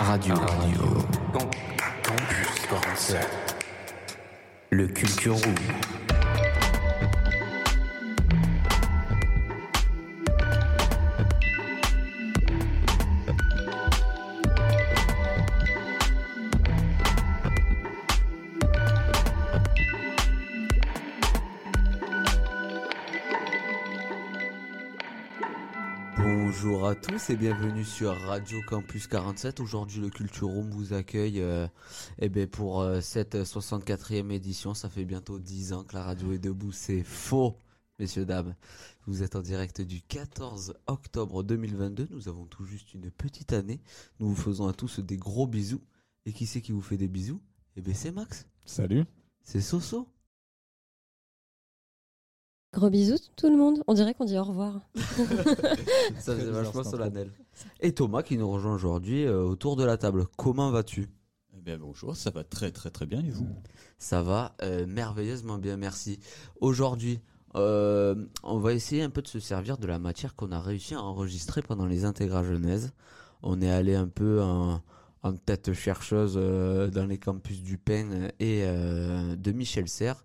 Radio. Radio. Campus 47. Le Culture Room. Tous et bienvenue sur Radio Campus 47. Aujourd'hui, le Culture Room vous accueille euh, eh ben, pour euh, cette 64e édition. Ça fait bientôt 10 ans que la radio est debout. C'est faux, messieurs, dames. Vous êtes en direct du 14 octobre 2022. Nous avons tout juste une petite année. Nous vous faisons à tous des gros bisous. Et qui c'est qui vous fait des bisous? Eh ben, c'est Max. Salut. C'est Soso. Gros bisous tout le monde. On dirait qu'on dit au revoir. Ça faisait vachement solennel. Et Thomas qui nous rejoint aujourd'hui euh, autour de la table. Comment vas-tu? Eh bien, bonjour, ça va très très très bien et vous? Ça va euh, merveilleusement bien, merci. Aujourd'hui, euh, on va essayer un peu de se servir de la matière qu'on a réussi à enregistrer pendant les intégrales genèse. On est allé un peu en, en tête chercheuse euh, dans les campus du Pen et euh, de Michel Serres.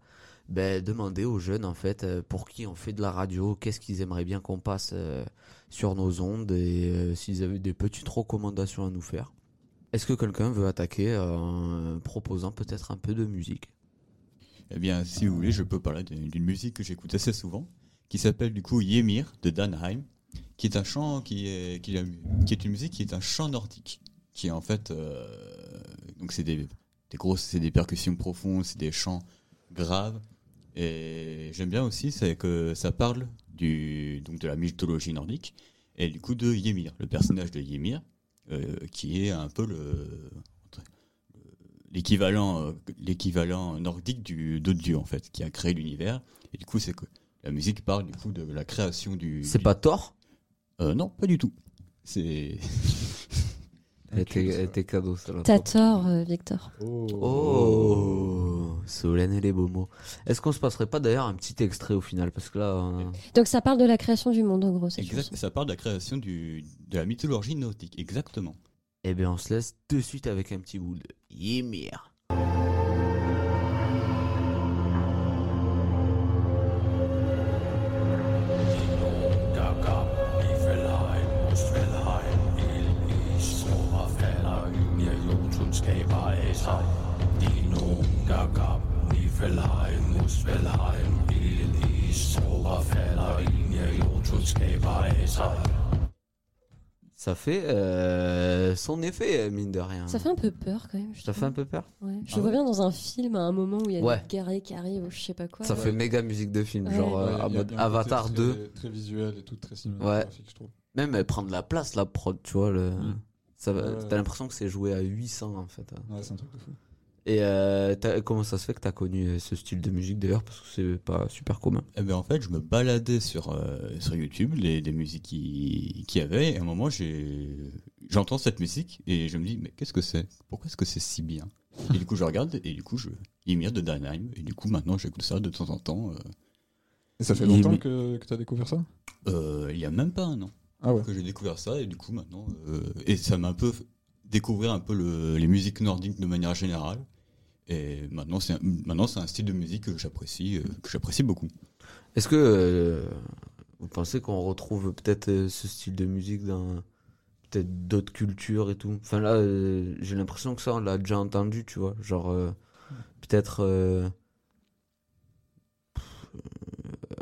Ben, demander aux jeunes en fait euh, pour qui on fait de la radio, qu'est-ce qu'ils aimeraient bien qu'on passe euh, sur nos ondes et euh, s'ils avaient des petites recommandations à nous faire. Est-ce que quelqu'un veut attaquer en proposant peut-être un peu de musique? Eh bien, si vous voulez, je peux parler d'une musique que j'écoute assez souvent, qui s'appelle du coup Ymir de Danheim, qui est un chant qui est, une musique qui est un chant nordique, qui est en fait, donc c'est des, des grosses, c'est des percussions profondes, c'est des chants graves, et j'aime bien aussi, c'est que ça parle du, donc de la mythologie nordique, et du coup de Ymir, le personnage de Ymir, euh, qui est un peu le, l'équivalent euh, l'équivalent nordique du de Dieu en fait qui a créé l'univers. Et du coup c'est que la musique parle du coup de la création du C'est du- pas Thor? Euh, non pas du tout. C'est Elle était, elle était cadeau, ça. T'as tort, euh, Victor. Oh. Oh, Solène et les beaux mots. Est-ce qu'on se passerait pas d'ailleurs un petit extrait au final? Parce que là, on a- Donc ça parle de la création du monde en gros, exact ça parle de la création du de la mythologie nordique exactement eh bien, on se laisse de suite avec un petit bout de Ymir. Ihr. Ça fait euh, son effet, mine de rien. Ça fait un peu peur quand même. je Ça trouve. fait un peu peur? Ouais. Je Ah vois ouais bien dans un film à un moment où il y a Ouais. des guerriers qui arrivent ou je sais pas quoi. Ça fait méga musique de film, Ouais. genre euh, Avatar côté 2. Très, très visuel et tout, très cinématographique, je trouve. Même elle prend de la place, la prod, tu vois. Le... Mm. Ça va- Ouais, ouais. T'as l'impression que c'est joué à 800 en fait. Ouais, c'est un truc de fou. Et euh, comment ça se fait que t'as connu euh, ce style de musique d'ailleurs? Parce que c'est pas super commun. eh ben en fait je me baladais sur euh, sur YouTube les des musiques qui qui y avait et à un moment j'ai j'entends cette musique et je me dis mais qu'est-ce que c'est? Pourquoi est-ce que c'est si bien? Et du coup je regarde et du coup je Ymir de Danheim et du coup maintenant j'écoute ça de temps en temps euh, Et ça fait longtemps que, que t'as découvert ça? Euh, il y a même pas un an Ah ouais. que j'ai découvert ça et du coup maintenant euh, et ça m'a un peu découvrir un peu le, les musiques nordiques de manière générale et maintenant c'est un, maintenant c'est un style de musique que j'apprécie euh, que j'apprécie beaucoup Est-ce que euh, vous pensez qu'on retrouve peut-être ce style de musique dans peut-être d'autres cultures et tout? Enfin là, euh, j'ai l'impression que ça, on l'a déjà entendu, tu vois. Genre, euh, peut-être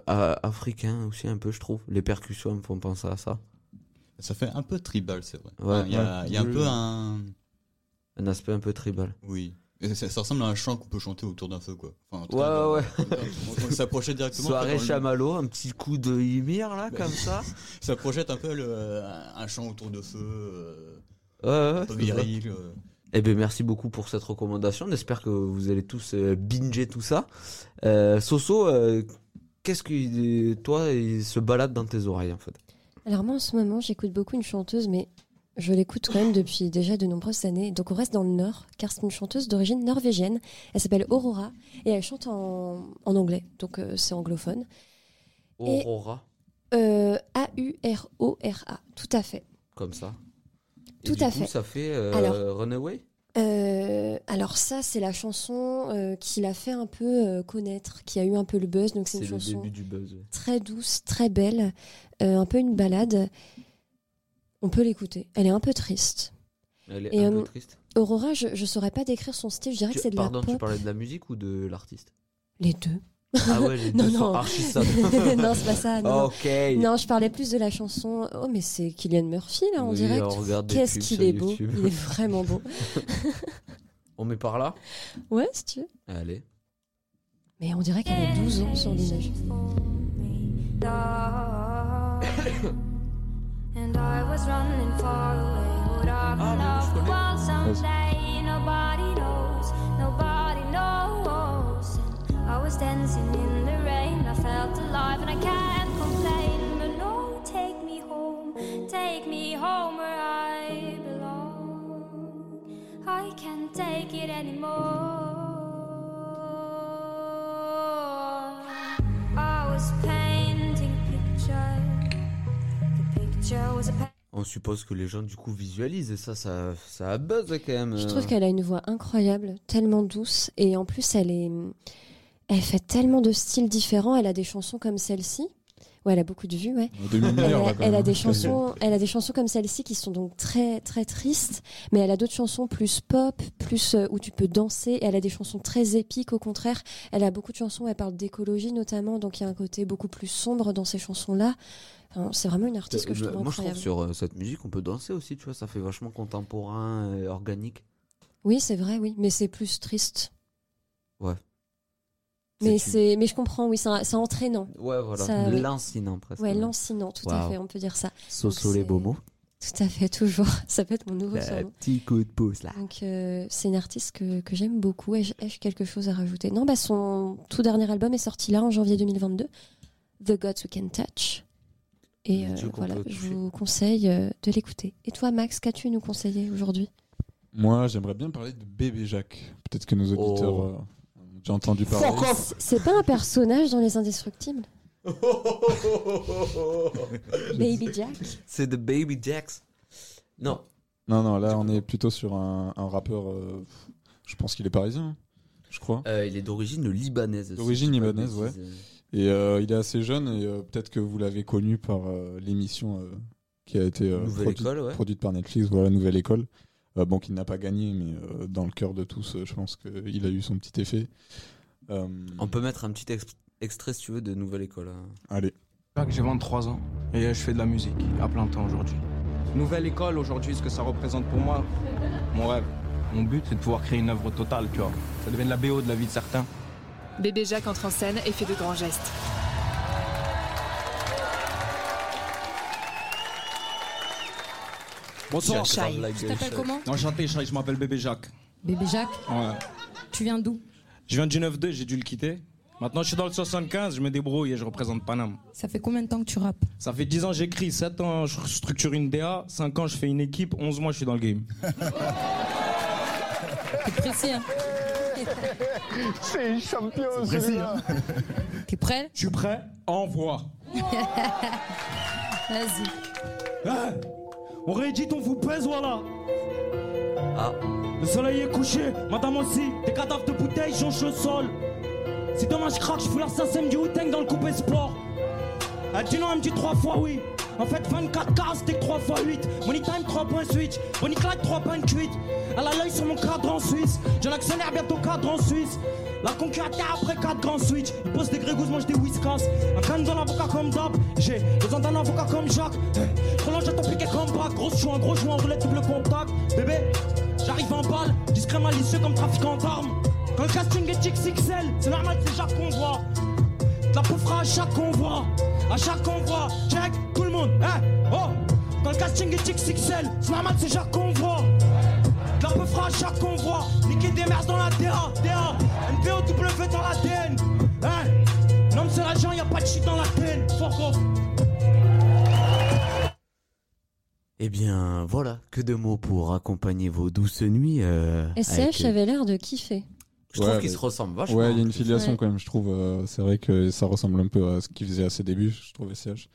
africain aussi un peu, je trouve. Les percussions me font penser à ça. Ça fait un peu tribal c'est vrai Ouais. Enfin, il y a, Ouais. il y a un peu un Un aspect un peu tribal. oui Et ça, ça ressemble à un chant qu'on peut chanter autour d'un feu quoi enfin, Ouais, cas, ouais, on- on s'approchait directement Soirée dans le- chamallow, un petit coup de Ymir là, comme ça. ça projette un peu le, un, chant autour de feu euh, Ouais, ouais, viril euh. Eh ben merci beaucoup pour cette recommandation. J'espère que vous allez tous euh, binger tout ça. Euh, Soso, qu'est-ce que toi il se balade dans tes oreilles en fait? Alors moi en ce moment j'écoute beaucoup une chanteuse mais je l'écoute quand même depuis déjà de nombreuses années. Donc on reste dans le nord car c'est une chanteuse d'origine norvégienne. Elle s'appelle Aurora et elle chante en, en anglais donc euh, c'est anglophone. Et- Aurora, Euh, A-U-R-O-R-A, tout à fait. comme ça. Et Tout du à coup, fait. Ça fait euh, Alors. Runaway? Euh, alors ça, c'est la chanson euh, qui l'a fait un peu euh, connaître, qui a eu un peu le buzz. Donc c'est une le chanson début du buzz. très douce, très belle, un peu une balade. On peut l'écouter. Elle est un peu triste. Elle est Et, un peu triste. Aurora, je, je saurais pas décrire son style. Je dirais Tu- que c'est de Pardon, la tu parlais de la musique ou de l'artiste? Les deux. Ah ouais, Non, non. archi non, c'est pas ça. Non. ok. non, je parlais plus de la chanson. Oh, mais c'est Kylian Murphy là en Oui, direct. Qu'est-ce qu'il sur est beau. YouTube. Il est vraiment beau. On met par là? Ouais, si tu veux. Allez. Mais on dirait qu'elle a 12 ans sur l'image. And I was running was dancing in the rain. I felt alive and I can't complain. But no, take me home, take me home where I belong. I can't take it anymore. I was painting a picture. The picture was a pa- On suppose que les gens du coup visualisent et ça, ça, ça buzz quand même. Je trouve qu'elle a une voix incroyable, tellement douce. Et en plus, elle est. Elle fait tellement de styles différents. Elle a des chansons comme celle-ci. Ouais, elle a beaucoup de vues, ouais. Elle a, là, quand elle a même. des Quasiment. chansons, elle a des chansons comme celle-ci qui sont donc très très tristes, mais elle a d'autres chansons plus pop, plus euh, où tu peux danser. Et elle a des chansons très épiques au contraire. Elle a beaucoup de chansons. où Elle parle d'écologie notamment, donc il y a un côté beaucoup plus sombre dans ces chansons-là. Enfin, c'est vraiment une artiste que je Euh, trouve Moi je trouve sur euh, cette musique on peut danser aussi, tu vois, ça fait vachement contemporain et organique. Oui, c'est vrai, oui, mais c'est plus triste. Ouais. Mais une- c'est, mais je comprends, oui, c'est entraînant. Ouais, voilà. Ça. Lancinant presque. Ouais, lancinant, tout à fait, on peut dire ça. Soso les beaux mots. Tout à fait, toujours. Ça peut être mon nouveau Le surnom. petit coup de pouce là. Donc euh, c'est une artiste que, que j'aime beaucoup. Ai-je quelque chose à rajouter? Non, bah son tout dernier album est sorti là en janvier 2022, The Gods We Can Touch. Et euh, voilà, je vous conseille euh, de l'écouter. Et toi, Max, qu'as-tu à nous conseiller aujourd'hui? Moi, j'aimerais bien parler de Bébé Jacques. Peut-être que nos auditeurs Oh. euh, déjà entendu parler. C'est- C'est pas un personnage dans Les Indestructibles Baby Jack C'est The Baby Jacks. Non. Non, non, là, on est plutôt sur un, un rappeur. euh, je pense qu'il est parisien, je crois. Euh, il est d'origine libanaise. D'origine je pas libanaise, ouais. bêtises. Et euh, il est assez jeune et euh, peut-être que vous l'avez connu par euh, l'émission euh, qui a été euh, Nouvelle produite, école, ouais. produite par Netflix, voilà, Nouvelle École. Euh, bon, qu'il n'a pas gagné, mais euh, dans le cœur de tous, euh, je pense qu'il a eu son petit effet. Euh, On peut mettre un petit ex- extrait si tu veux de Nouvelle École. hein. Allez. J'ai 23 ans et je fais de la musique à plein temps aujourd'hui. Nouvelle école aujourd'hui, ce que ça représente pour moi, mon rêve, mon but, c'est de pouvoir créer une œuvre totale, tu vois. Ça devient de la BO de la vie de certains. Bébé Jacques entre en scène et fait de grands gestes. Bonsoir. Tu t'appelles comment Enchanté, Chai, je m'appelle Bébé Jacques. Bébé Jacques, Ouais. tu viens d'où Je viens du 9-2, j'ai dû le quitter. Maintenant, je suis dans le 75, je me débrouille et je représente Paname. Ça fait combien de temps que tu rappes Ça fait 10 ans j'écris, 7 ans je structure une DA, 5 ans je fais une équipe, 11 mois je suis dans le game. T'es pressé, hein C'est champion, précis, hein. T'es prêt Je suis prêt, envoie. Vas-y. Hein On réédite, on vous pèse, voilà. Ah, Le soleil est couché, madame aussi. Des cadavres de bouteilles jonchent le sol. Si demain je craque, je fous l'assassin du wu dans le coupé sport. Elle dit non, elle me dit 3 fois oui. En fait, 24 cases, c'était 3 fois 8. Money time, 3 points switch. Bonnie claque, 3 points cuite. Elle a l'œil sur mon cadre en Suisse. J'ai l'actionnaire bientôt cadre en Suisse. La concurrente après 4 grands switch. Il pose des grégouses, mange des whiskas. Un canne dans l'avocat comme d'hab. J'ai besoin d'un avocat comme Jacques. J'attends piqué comme bac. Gros chouin, gros chouin, roulette double contact. Bébé, j'arrive en balle. Discret malicieux comme trafiquant d'armes. Quand le casting est XXL, c'est normal, c'est Jacques qu'on voit. La pauvre à chaque convoi, à chaque convoi, check tout le monde, hein, oh. Quand le casting est XXL, c'est normal, c'est Jacques qu'on voit. De La pauvre à chaque convoi, niquer des merdes dans la DA, DA NPOW dans l'ADN, hein. Mais c'est l'agent, y'a pas de shit dans la TN, fuck eh bien voilà, que de mots pour accompagner vos douces nuits. euh, avec, SCH euh, avait l'air de kiffer. Je trouve qu'ils se ressemblent vachement. Ouais, il y a une filiation Ouais. quand même, je trouve. euh, c'est vrai que ça ressemble un peu à ce qu'il faisait à ses débuts, je trouve, SCH.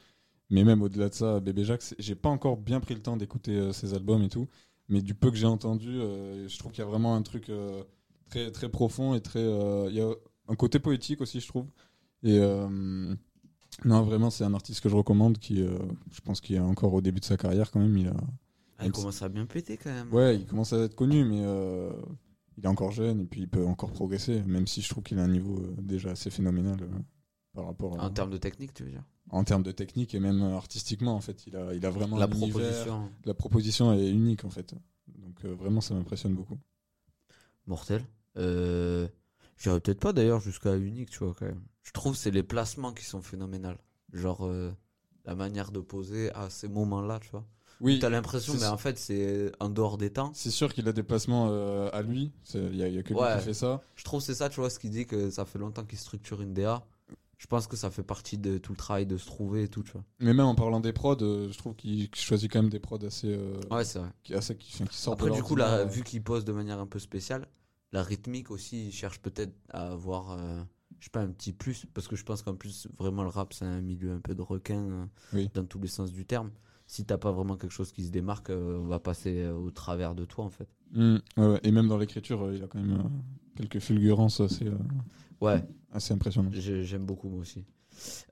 Mais même au-delà de ça, Bébé Jacques, j'ai pas encore bien pris le temps d'écouter euh, ses albums et tout. Mais du peu que j'ai entendu, euh, je trouve qu'il y a vraiment un truc euh, très, très profond et très. euh, Il y a un côté poétique aussi, je trouve. Et euh, non, vraiment, c'est un artiste que je recommande qui, euh, je pense qu'il est encore au début de sa carrière quand même. Il a, Ah, il commence à bien péter quand même. Ouais, il commence à être connu, mais euh, il est encore jeune et puis il peut encore progresser, même si je trouve qu'il a un niveau euh, déjà assez phénoménal par rapport à- En termes de technique, tu veux dire? En termes de technique et même artistiquement en fait. Il a, il a vraiment La proposition. La proposition est unique en fait. Donc vraiment, ça m'impressionne beaucoup. Mortel. Euh, J'irais peut-être pas d'ailleurs jusqu'à unique, tu vois, quand même. Je trouve que c'est les placements qui sont phénoménales. Genre, euh, la manière de poser à ces moments-là, tu vois. Oui, T'as l'impression, mais en fait, c'est en dehors des temps. C'est sûr qu'il a des placements euh, à lui. Il y, a- il y a que lui Ouais. qui fait ça. Je trouve que c'est ça, tu vois, ce qui dit que ça fait longtemps qu'il structure une DA. Je pense que ça fait partie de tout le travail de se trouver et tout, tu vois. Mais même en parlant des prods, euh, je trouve qu'il qu'il choisit quand même des prods assez. euh, Ouais, c'est vrai. Qui, assez, qui, enfin, qui sortent Après, du coup, là, vu qu'il pose de manière un peu spéciale, la rythmique aussi, il cherche peut-être à avoir, euh, je sais pas, un petit plus. Parce que je pense qu'en plus, vraiment, le rap, c'est un milieu un peu de requin euh, Oui. dans tous les sens du terme. Si t'as pas vraiment quelque chose qui se démarque, euh, on va passer au travers de toi, en fait. Mm, ouais, ouais. Et même dans l'écriture, euh, il a quand même quelques fulgurances assez, Ouais, assez impressionnantes. j'ai- j'aime beaucoup, moi aussi.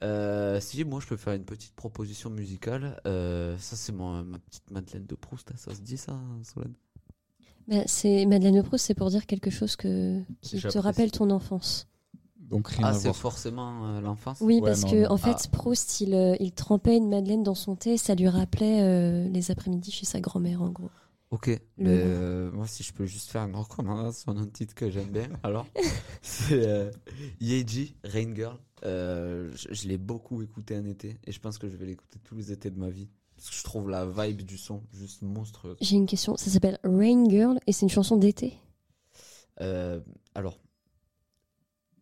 Euh, si moi je peux faire une petite proposition musicale, euh, ça c'est mon- ma petite Madeleine de Proust, hein, ça se dit ça, Solène? Bah, c'est Madeleine de Proust, c'est pour dire quelque chose que qui te rappelle ton enfance. Donc rien Ah, c'est forcément euh, l'enfance Oui, Ouais, parce non, que non. en fait, Ah. Proust, il, euh, il trempait une Madeleine dans son thé, ça lui rappelait euh, les après-midi chez sa grand-mère, en gros. Ok, Le euh, moi si je peux juste faire une recommandation d'un titre que j'aime bien, alors c'est euh, Yeji, Rain Girl. Euh, je je l'ai beaucoup écouté un été et je pense que je vais l'écouter tous les étés de ma vie. Parce que je trouve la vibe du son juste monstrueuse. J'ai une question, ça s'appelle Rain Girl et c'est une chanson d'été. Euh, alors,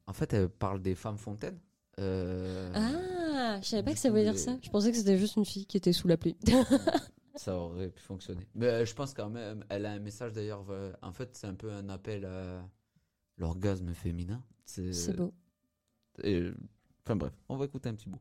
en fait, elle parle des femmes fontaines. Euh, Ah, je savais pas que ça voulait dire ça. Je pensais que c'était juste une fille qui était sous la pluie. Ça aurait pu fonctionner. Mais euh, je pense quand même, elle a un message d'ailleurs. En fait, c'est un peu un appel à l'orgasme féminin. c'est beau. et, Enfin bref, on va écouter un petit bout.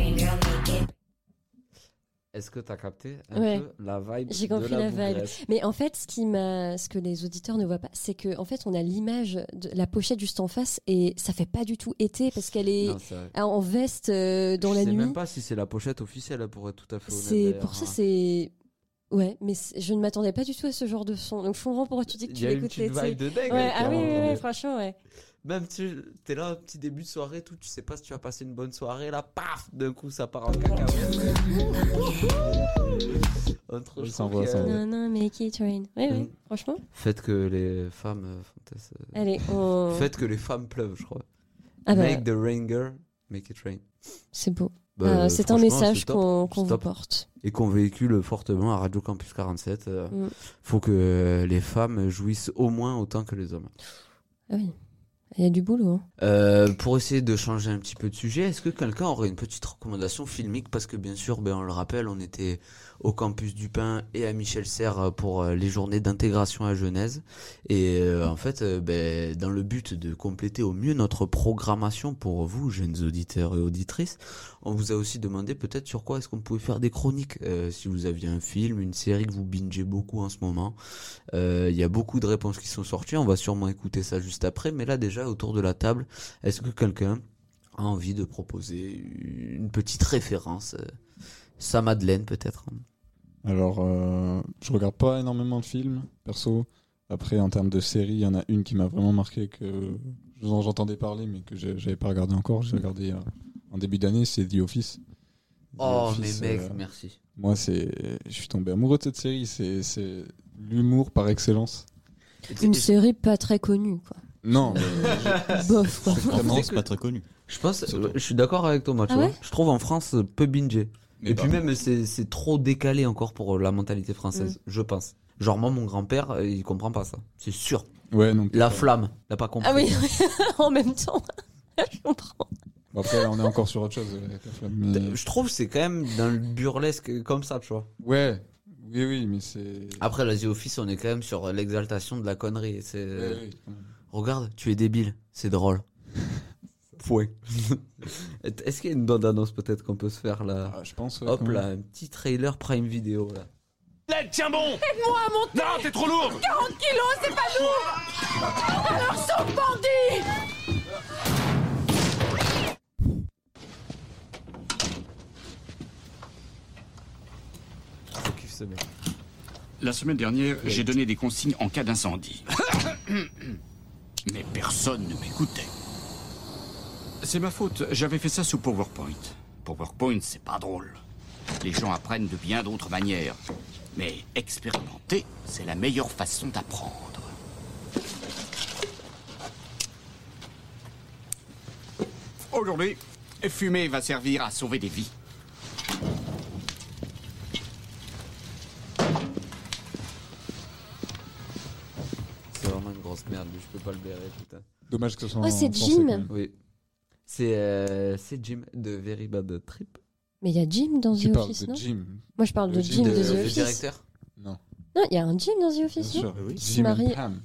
Est-ce que tu as capté un Ouais. peu la vibe J'ai de compris la la vibe. Mais en fait, ce qui m'a, ce que les auditeurs ne voient pas, c'est que en fait, on a l'image de la pochette juste en face et ça fait pas du tout été parce qu'elle est Non, en veste euh, dans je la sais nuit. même pas si c'est la pochette officielle, pour être tout à fait honnête. C'est pour ça, hein. c'est ouais, mais je ne m'attendais pas du tout à ce genre de son. Donc je comprends pourquoi tu dis que Il tu y a une petite vibe de dingue. Ouais, hein, ah oui, oui, franchement, ouais. Même tu es là, petit début de soirée, tout, tu sais pas si tu vas passer une bonne soirée, là, paf, d'un coup ça part en cacahuète. Entre, je ça trouve envoie, qu'il y a- ça. Non, non, make it rain. Oui, oui, Mm. franchement. Faites que les femmes euh, euh, Allez, on... Faites que les femmes pleuvent, je crois. Ah bah, Make the rain girl, make it rain. c'est beau. Bah, Euh, c'est un franchement, message top, qu'on c'est qu'on vous top. porte. Et qu'on véhicule fortement à Radio Campus 47. euh, Mm. Faut que les femmes jouissent au moins autant que les hommes. Ah oui, il y a du boulot. hein. Euh, pour essayer de changer un petit peu de sujet, est-ce que quelqu'un aurait une petite recommandation filmique? Parce que bien sûr, ben, on le rappelle, on était au campus du Pin et à Michel Serres pour euh, les journées d'intégration à Genèse. Et euh, en fait, euh, ben, dans le but de compléter au mieux notre programmation pour vous, jeunes auditeurs et auditrices, on vous a aussi demandé peut-être sur quoi est-ce qu'on pouvait faire des chroniques. Euh, si vous aviez un film, une série que vous bingez beaucoup en ce moment, il y a beaucoup de réponses qui sont sorties. On va sûrement écouter ça juste après. Mais là, déjà, autour de la table, est-ce que quelqu'un a envie de proposer une petite référence Sa Madeleine, peut-être? Alors, euh, je regarde pas énormément de films, perso. Après, en termes de séries, il y en a une qui m'a vraiment marqué que j'entendais parler, mais que j'avais pas regardé encore. J'ai regardé euh, en début d'année, c'est The Office. The Oh, Office, mais mec, euh, merci. Moi, c'est, je suis tombé amoureux de cette série. C'est, c'est l'humour par excellence. Une série pas très connue, quoi. Non, mais Bof, quoi. En France, pas très connu. Je pense, je suis d'accord avec toi, tu Ah vois. ouais Je trouve en France euh, peu bingé. Mais Et puis même, c'est c'est trop décalé encore pour la mentalité française, Mm. je pense. Genre, moi, mon grand-père, euh, il comprend pas ça. C'est sûr. Ouais, non. La flamme, il a pas compris. Ah oui, en même temps. je comprends. Bon, après, on est encore sur autre chose. avec la flamme, mais- Je trouve que c'est quand même dans le burlesque comme ça, tu vois. Ouais, oui, oui, mais c'est. Après, la The Office, on est quand même sur l'exaltation de la connerie. C'est. Ouais, oui. Regarde, tu es débile, c'est drôle. Point. Est-ce qu'il y a une bande-annonce peut-être qu'on peut se faire là Ah, je pense. ouais, Hop là, un petit trailer Prime Video là. L'aide, tiens bon Aide-moi à monter Non, t'es trop lourd 40 kilos, c'est pas lourd Alors saute, bandit Faut qu'il se mette. La semaine dernière, j'ai donné des consignes en cas d'incendie. Mais personne ne m'écoutait. C'est ma faute, j'avais fait ça sous PowerPoint. PowerPoint, c'est pas drôle. Les gens apprennent de bien d'autres manières. Mais expérimenter, c'est la meilleure façon d'apprendre. Aujourd'hui, fumer va servir à sauver des vies. C'est vraiment une grosse merde, lui, je peux pas le bérer, putain. Dommage que ce soit. Oh, c'est Jim. Oui. C'est euh, c'est Jim de Very Bad Trip. Mais il y a Jim dans The Office, de non Jim. Moi, je parle de Le Jim de, de- The le Office. directeur? Non, Non, il y a un Jim dans The bien Office, sûr. non oui. Qui Jim marie. et Pam.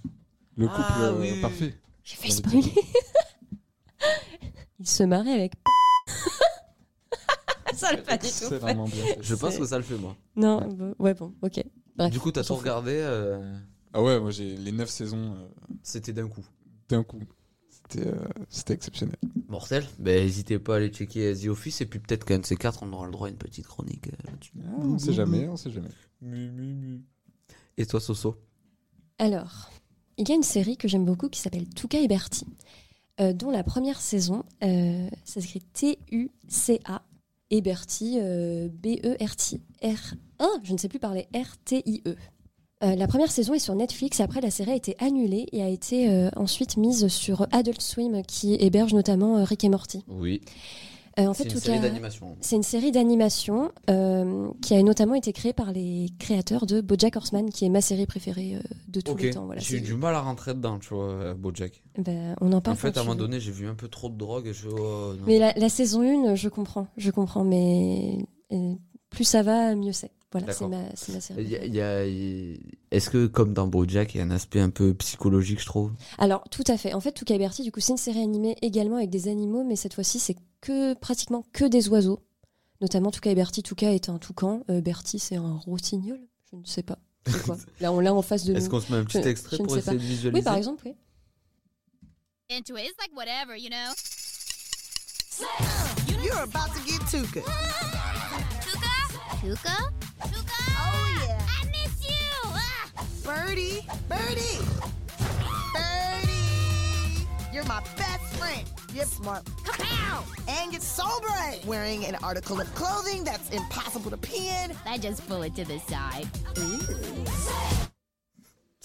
Le couple Ah, oui, oui, parfait. J'ai fait spoiler. il se marie avec. ça le pas du tout. Vraiment bien fait. Je pense que ça le fait, moi. Non, bon, ouais, bon, ok. Bref, Du coup, t'as tout regardé, euh, Ah ouais, moi j'ai les 9 saisons euh, c'était d'un coup. d'un coup. C'était euh, c'était exceptionnel. Mortel. Ben, n'hésitez pas à aller checker The Office et puis peut-être qu'un de ces quatre, on aura le droit à une petite chronique euh, là-dessus. Ah, on sait jamais, on sait jamais. Et toi, Soso? Alors, il y a une série que j'aime beaucoup qui s'appelle Tuca et Bertie, euh, dont la première saison, euh, ça s'écrit T-U-C-A, et Bertie, euh, B-E-R-T. R. Ah, je ne sais plus parler, R-T-I-E. Euh, la première saison est sur Netflix et après la série a été annulée et a été euh, ensuite mise sur Adult Swim qui héberge notamment euh, Rick et Morty. Oui. En C'est fait, une Tuca- série d'animation. c'est une série d'animation qui a notamment été créée par les créateurs de BoJack Horseman, qui est ma série préférée de tous les temps. Voilà, j'ai eu du mal à rentrer dedans, tu vois, BoJack. Ben, on en En parle. fait, quand à un moment donné, j'ai vu un peu trop de drogue et je. oh. Mais la, la saison 1, je comprends, je comprends, mais plus ça va, mieux c'est. Voilà, c'est ma, c'est ma série. Il y a- il y a- il- Est-ce que, comme dans BoJack, il y a un aspect un peu psychologique, je trouve? Alors, tout à fait. En fait, Tuca et Bertie, du coup, c'est une série animée également avec des animaux, mais cette fois-ci, c'est que pratiquement que des oiseaux. Notamment Tuca et Bertie. Tuca est un toucan, euh, Bertie, c'est un rossignol? Je ne sais pas. C'est quoi? Là, on l'a en face de nous. Est-ce qu'on se met un petit Je- extrait je pour sais essayer pas. de visualiser? Oui, par exemple, oui. into it. It's like whatever, you know? You're about to get Tuka. Tuka? Tuka? Oh, yeah. I miss you! Ah! Birdie, Birdie, Birdie. You're my best friend. You're smart. Kapow! And you're so bright. Wearing an article of clothing that's impossible to pin. I just pull it to the side.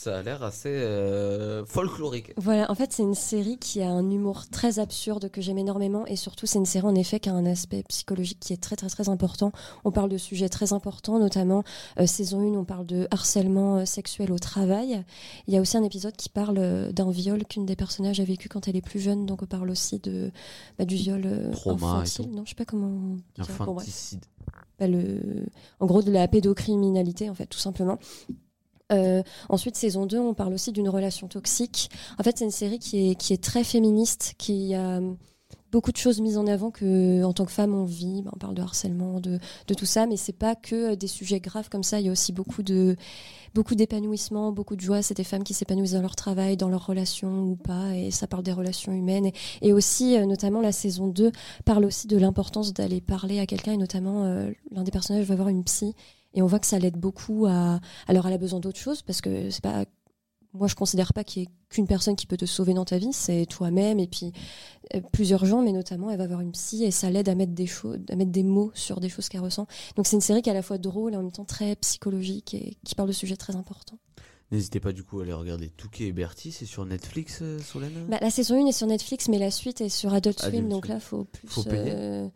Ça a l'air assez euh, folklorique. Voilà, en fait, c'est une série qui a un humour très absurde que j'aime énormément et surtout, c'est une série en effet qui a un aspect psychologique qui est très très très important. On parle de sujets très importants, notamment euh, saison 1, on parle de harcèlement euh, sexuel au travail. Il y a aussi un épisode qui parle d'un viol qu'une des personnages a vécu quand elle est plus jeune, donc on parle aussi de bah, du viol infantile. tout. Non, je sais pas comment. dire. Bon. Infanticide. Bah, le, en gros de la pédocriminalité en fait tout simplement. Euh, ensuite saison 2 on parle aussi d'une relation toxique. En fait c'est une série qui est, très féministe, qui a hum, beaucoup de choses mises en avant que en tant que femme on vit. Bah, on parle de harcèlement, de, tout ça, mais c'est pas que des sujets graves comme ça. Il y a aussi beaucoup de beaucoup d'épanouissement, beaucoup de joie. C'est des femmes qui s'épanouissent dans leur travail, dans leurs relations ou pas, et ça parle des relations humaines. Et, aussi, euh, notamment, la saison 2 parle aussi de l'importance d'aller parler à quelqu'un, et notamment, euh, l'un des personnages va voir une psy, et on voit que ça l'aide beaucoup à. Alors, elle a besoin d'autre chose, parce que c'est pas. Moi, je considère pas qu'il y ait qu'une personne qui peut te sauver dans ta vie, c'est toi-même et puis euh, plusieurs gens, mais notamment elle va voir une psy et ça l'aide à mettre des choses, à mettre des mots sur des choses qu'elle ressent. Donc c'est une série qui est à la fois drôle et en même temps très psychologique et qui parle de sujets très importants. N'hésitez pas du coup à aller regarder Touquet et Bertie, c'est sur Netflix, euh, Solène? Bah, la saison 1 est sur Netflix, mais la suite est sur Adult Swim, Adult donc Swim. là, faut plus. Faut payer euh,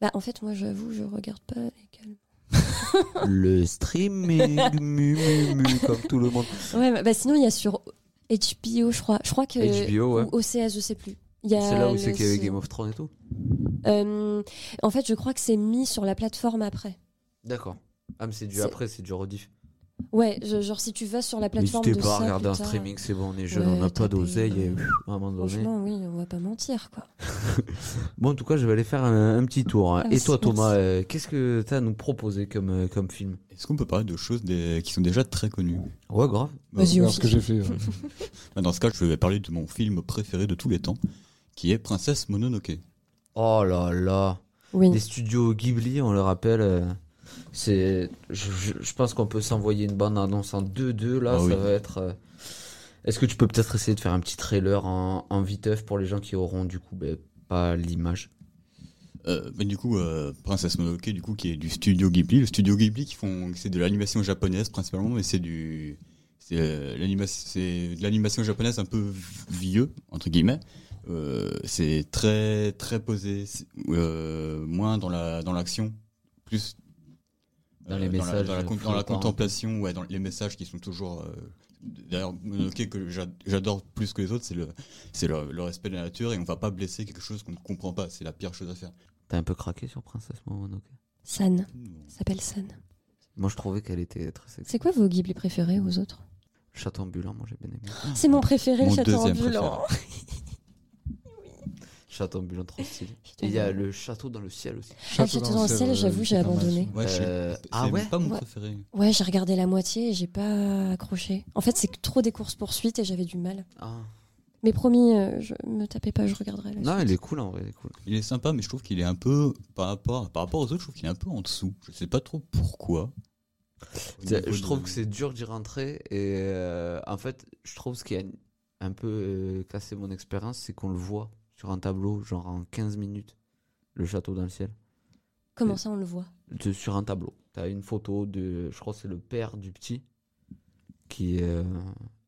Bah, en fait, moi, j'avoue, je regarde pas légalement. Le streaming, mu, mu, mu, comme tout le monde. Ouais, bah, bah, sinon, il y a sur HBO, je crois. Je crois que. HBO, ouais. Ou OCS, je sais plus. C'est là où c'est qu'il y avait Game of Thrones et tout Euh, en fait, je crois que c'est mis sur la plateforme après. D'accord. Ah, mais c'est du après, c'est du rediff. Ouais, je- genre si tu vas sur la plateforme N'hésitez de pas à regarder un streaming, c'est bon, on est jeunes, ouais, on n'a pas d'oseille et pff, à un moment donné. Franchement, oui, on va pas mentir, quoi. Bon, en tout cas, je vais aller faire un, un petit tour. hein. Ah, et toi, merci. Thomas, euh, qu'est-ce que tu as à nous proposer comme, euh, comme film? Est-ce qu'on peut parler de choses des- qui sont déjà très connues? Ouais, grave. Bah, Vas-y, ce que j'ai fait. ouais. bah, Dans ce cas, je vais parler de mon film préféré de tous les temps, qui est Princesse Mononoke. Oh là là. Oui. Les studios Ghibli, on le rappelle. euh, c'est, je, je- je pense qu'on peut s'envoyer une bande annonce en 2-2 là. Ah ça oui. va être. euh, Est-ce que tu peux peut-être essayer de faire un petit trailer en, en viteuf pour les gens qui auront du coup ben, pas l'image? Euh, du coup, euh, Princesse Mononoke, du coup, qui est du studio Ghibli. Le studio Ghibli, qui font, c'est de l'animation japonaise principalement, mais c'est du, c'est euh, de l'animation japonaise un peu vieux entre guillemets. Euh, c'est très très posé, moins dans la dans l'action, plus Dans les la- messages dans la, dans contemplation, ouais, dans les messages qui sont toujours. euh, D'ailleurs, Mononoke que j'a- j'adore plus que les autres, c'est le, c'est le, le respect de la nature et on va pas blesser quelque chose qu'on ne comprend pas. C'est la pire chose à faire. T'as un peu craqué sur Princesse Mononoke San. S'appelle San. Moi, je trouvais qu'elle était très sexy. C'est quoi vos Ghibli préférés aux autres? Château ambulant, moi j'ai bien aimé. C'est mon préféré, Mon le château ambulant. Château ambulant trop stylé. Et il y a le château dans le ciel aussi. Ah, le château dans le ciel, j'avoue, j'ai abandonné. Ouais. Euh, C'est ah ouais pas mon Ouais. préféré. Ouais, j'ai regardé la moitié et j'ai pas accroché. En fait, c'est que trop des courses poursuites et j'avais du mal. Ah. Mais promis, euh, je me tapez pas, je regarderai. La Non, suite. il est cool en vrai, il est cool. Il est sympa, mais je trouve qu'il est un peu par rapport par rapport aux autres, je trouve qu'il est un peu en dessous. Je sais pas trop pourquoi. Je trouve de- que c'est dur d'y rentrer et euh, en fait, je trouve ce qui a un peu euh, cassé mon expérience, c'est qu'on le voit sur un tableau, genre en 15 minutes, le château dans le ciel. Comment ça, on le voit? De- sur un tableau. T'as une photo de, je crois que c'est le père du petit qui euh,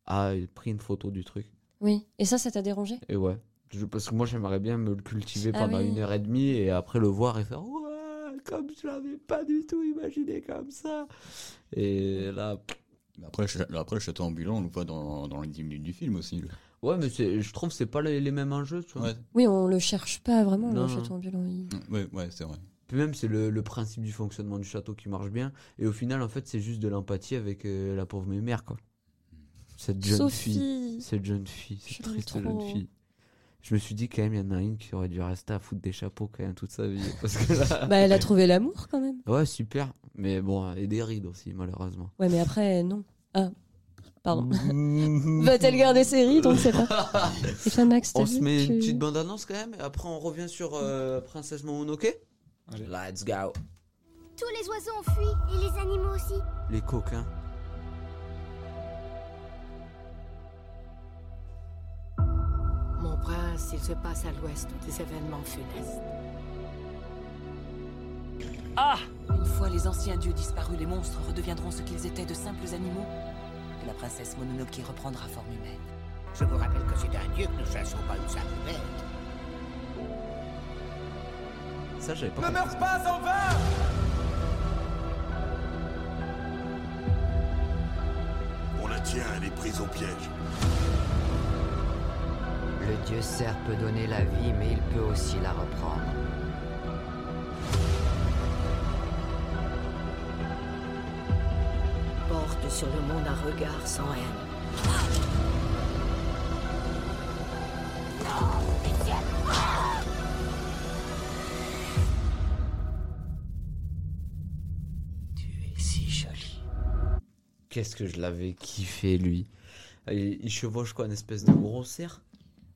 a pris une photo du truc. Oui. Et ça, ça t'a dérangé? Et ouais. Je- parce que moi, j'aimerais bien me le cultiver Ah pendant oui. une heure et demie et après le voir et faire Ouais, comme je l'avais pas du tout imaginé comme ça. Et là. Après, après, le château ambulant, on le voit dans, dans les 10 minutes du film aussi. Ouais, mais c'est- je trouve que c'est pas les, les mêmes enjeux, tu vois. Ouais. Oui, on le cherche pas vraiment, Non, le château ambulant. il- ouais, c'est vrai. Puis même, c'est le, le principe du fonctionnement du château qui marche bien. Et au final, en fait, c'est juste de l'empathie avec euh, la pauvre mère, quoi. Cette jeune Sophie. fille. Cette jeune fille, cette triste trop. jeune fille. Je me suis dit, quand même, il y en a une qui aurait dû rester à foutre des chapeaux, quand même, toute sa vie. Parce que là... Bah, elle a trouvé l'amour quand même. Ouais, super. Mais bon, et des rides aussi, malheureusement. Ouais, mais après, non. Ah, pardon. Va-t-elle garder On ne sait pas. Et toi, Max, On se met tu- une petite bande-annonce quand même, et après on revient sur euh, Princesse Mononoke. Let's go. Tous les oiseaux ont fui, et les animaux aussi. Les coquins. Mon prince, il se passe à l'ouest des événements funestes. Ah Une fois les anciens dieux disparus, les monstres redeviendront ce qu'ils étaient de simples animaux. La princesse Mononoke reprendra forme humaine. Je vous rappelle que c'est un dieu que nous chassons pas une simple bête. Ça, j'avais pas Ne meurs pas en vain On la tient, elle est prise au piège. Le dieu cerf peut donner la vie, mais il peut aussi la reprendre. Sur le monde un regard sans haine. Tu es si jolie. Qu'est-ce que je l'avais kiffé lui. Il, il chevauche quoi, une espèce de gros cerf?